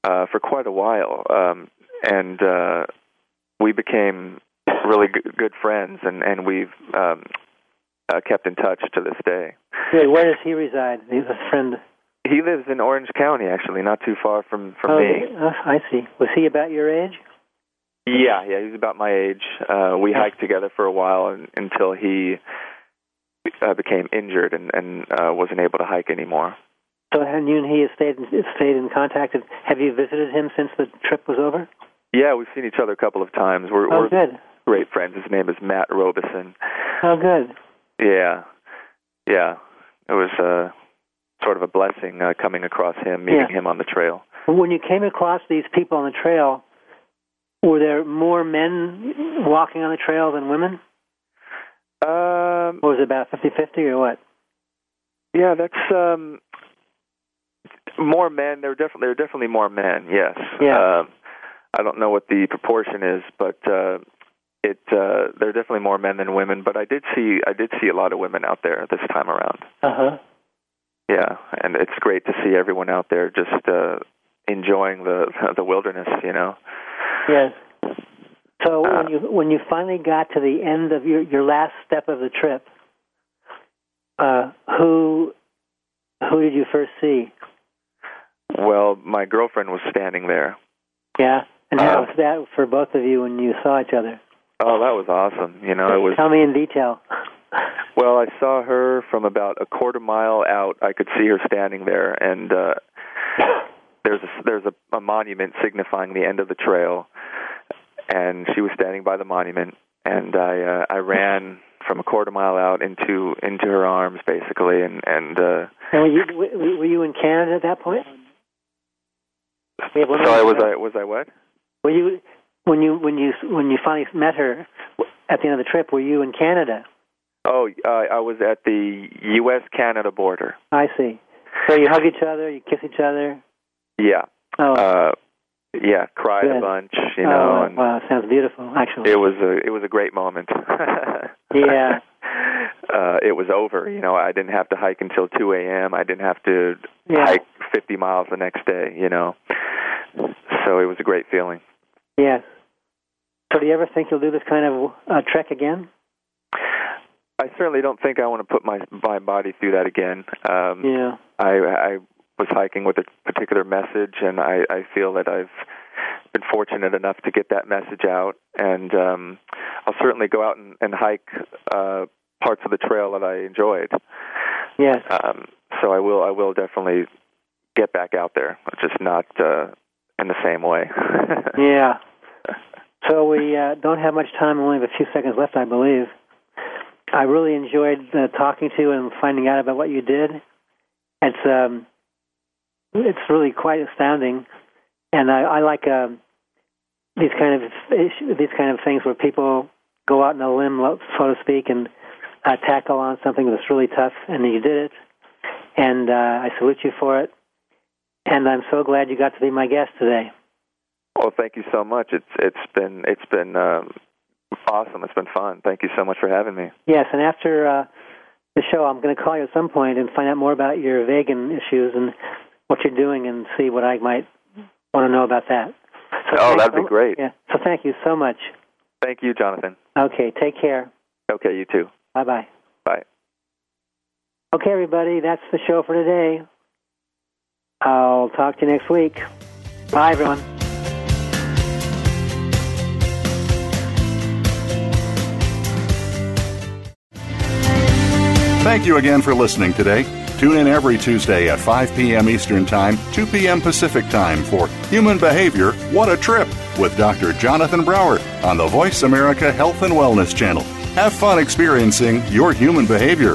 Speaker 5: uh, for quite a while, um, and uh, we became really good, good friends, and and we've um, uh, kept in touch to this day.
Speaker 4: Where does he reside? He's a friend.
Speaker 5: He lives in Orange County, actually, not too far from from
Speaker 4: oh,
Speaker 5: me.
Speaker 4: uh, I see. Was he about your age?
Speaker 5: Yeah, yeah, he's about my age. Uh, we hiked together for a while and, until he uh, became injured and, and uh, wasn't able to hike anymore.
Speaker 4: So, and you and he have stayed in, stayed in contact. Have you visited him since the trip was over?
Speaker 5: Yeah, we've seen each other a couple of times. We're,
Speaker 4: Oh,
Speaker 5: we're
Speaker 4: good.
Speaker 5: Great friends. His name is Matt Robeson.
Speaker 4: Oh, good.
Speaker 5: Yeah, yeah. It was uh, sort of a blessing uh, coming across him, meeting
Speaker 4: Yeah.
Speaker 5: him on the trail.
Speaker 4: When you came across these people on the trail, were there more men walking on the trail than women?
Speaker 5: Um,
Speaker 4: Or was it about fifty-fifty or what?
Speaker 5: yeah, that's um, more men. There were definitely there were definitely more men. Yes.
Speaker 4: Yeah.
Speaker 5: Um, I don't know what the proportion is, but uh, it uh, there are definitely more men than women. But I did see I did see a lot of women out there this time around.
Speaker 4: Uh huh.
Speaker 5: Yeah, and it's great to see everyone out there just uh, enjoying the the wilderness. You know.
Speaker 4: Yes. So
Speaker 5: Uh,
Speaker 4: when you when you finally got to the end of your your last step of the trip, uh, who who did you first see?
Speaker 5: Well, my girlfriend was standing there.
Speaker 4: Yeah. And how
Speaker 5: Uh,
Speaker 4: was that for both of you when you saw each other?
Speaker 5: Oh, that was awesome. You know, it was
Speaker 4: Tell me in detail.
Speaker 5: Well, I saw her from about a quarter mile out. I could see her standing there, and uh, there's a, there's a, a monument signifying the end of the trail, and she was standing by the monument, and I uh, I ran from a quarter mile out into into her arms basically, and and uh,
Speaker 4: And were you were were you in Canada at that point? We have one
Speaker 5: sorry, was I was I what?
Speaker 4: Were you when you when you when you finally met her at the end of the trip? Were you in Canada?
Speaker 5: Oh, uh, I was at the U.S. Canada border.
Speaker 4: I see. So you hug each other, you kiss each other.
Speaker 5: Yeah,
Speaker 4: Oh,
Speaker 5: uh, yeah, cried a bunch, you know,
Speaker 4: oh
Speaker 5: and
Speaker 4: wow, sounds beautiful. Actually,
Speaker 5: it was a it was a great moment.
Speaker 4: Yeah.
Speaker 5: Uh, it was over. You know, I didn't have to hike until 2 a.m. I didn't have to
Speaker 4: Yeah.
Speaker 5: hike 50 miles the next day. You know, so it was a great feeling.
Speaker 4: yes. So do you ever think you'll do this kind of uh, trek again?
Speaker 5: I certainly don't think I want to put my my body through that again. Um,
Speaker 4: Yeah.
Speaker 5: I I was hiking with a particular message, and I I feel that I've been fortunate enough to get that message out, and um, I'll certainly go out and, and hike uh, parts of the trail that I enjoyed.
Speaker 4: Yes.
Speaker 5: Um, so I will I will definitely get back out there, just not uh, in the same way.
Speaker 4: Yeah. So we uh, don't have much time. We only have a few seconds left, I believe. I really enjoyed uh, talking to you and finding out about what you did. It's um, it's really quite astounding, and I, I like um, these kind of these kind of things where people go out on a limb, so to speak, and uh, tackle on something that's really tough, and you did it. And uh, I salute you for it. And I'm so glad you got to be my guest today.
Speaker 5: Well, thank you so much. It's it's been it's been um, awesome. It's been fun. Thank you so much for having me.
Speaker 4: Yes, and after uh, the show, I'm going to call you at some point and find out more about your vegan issues and what you're doing and see what I might want to know about that. So
Speaker 5: oh, that'd
Speaker 4: so
Speaker 5: be great.
Speaker 4: Yeah. So thank you so much.
Speaker 5: Thank you, Jonathan.
Speaker 4: Okay, take care.
Speaker 5: Okay, you too.
Speaker 4: Bye bye.
Speaker 5: Bye.
Speaker 4: Okay, everybody, that's the show for today. I'll talk to you next week. Bye, everyone.
Speaker 3: Thank you again for listening today. Tune in every Tuesday at 5 p.m. Eastern Time, 2 p.m. Pacific Time for Human Behavior What a Trip with Dr. Jonathan Brower on the Voice America Health and Wellness Channel. Have fun experiencing your human behavior.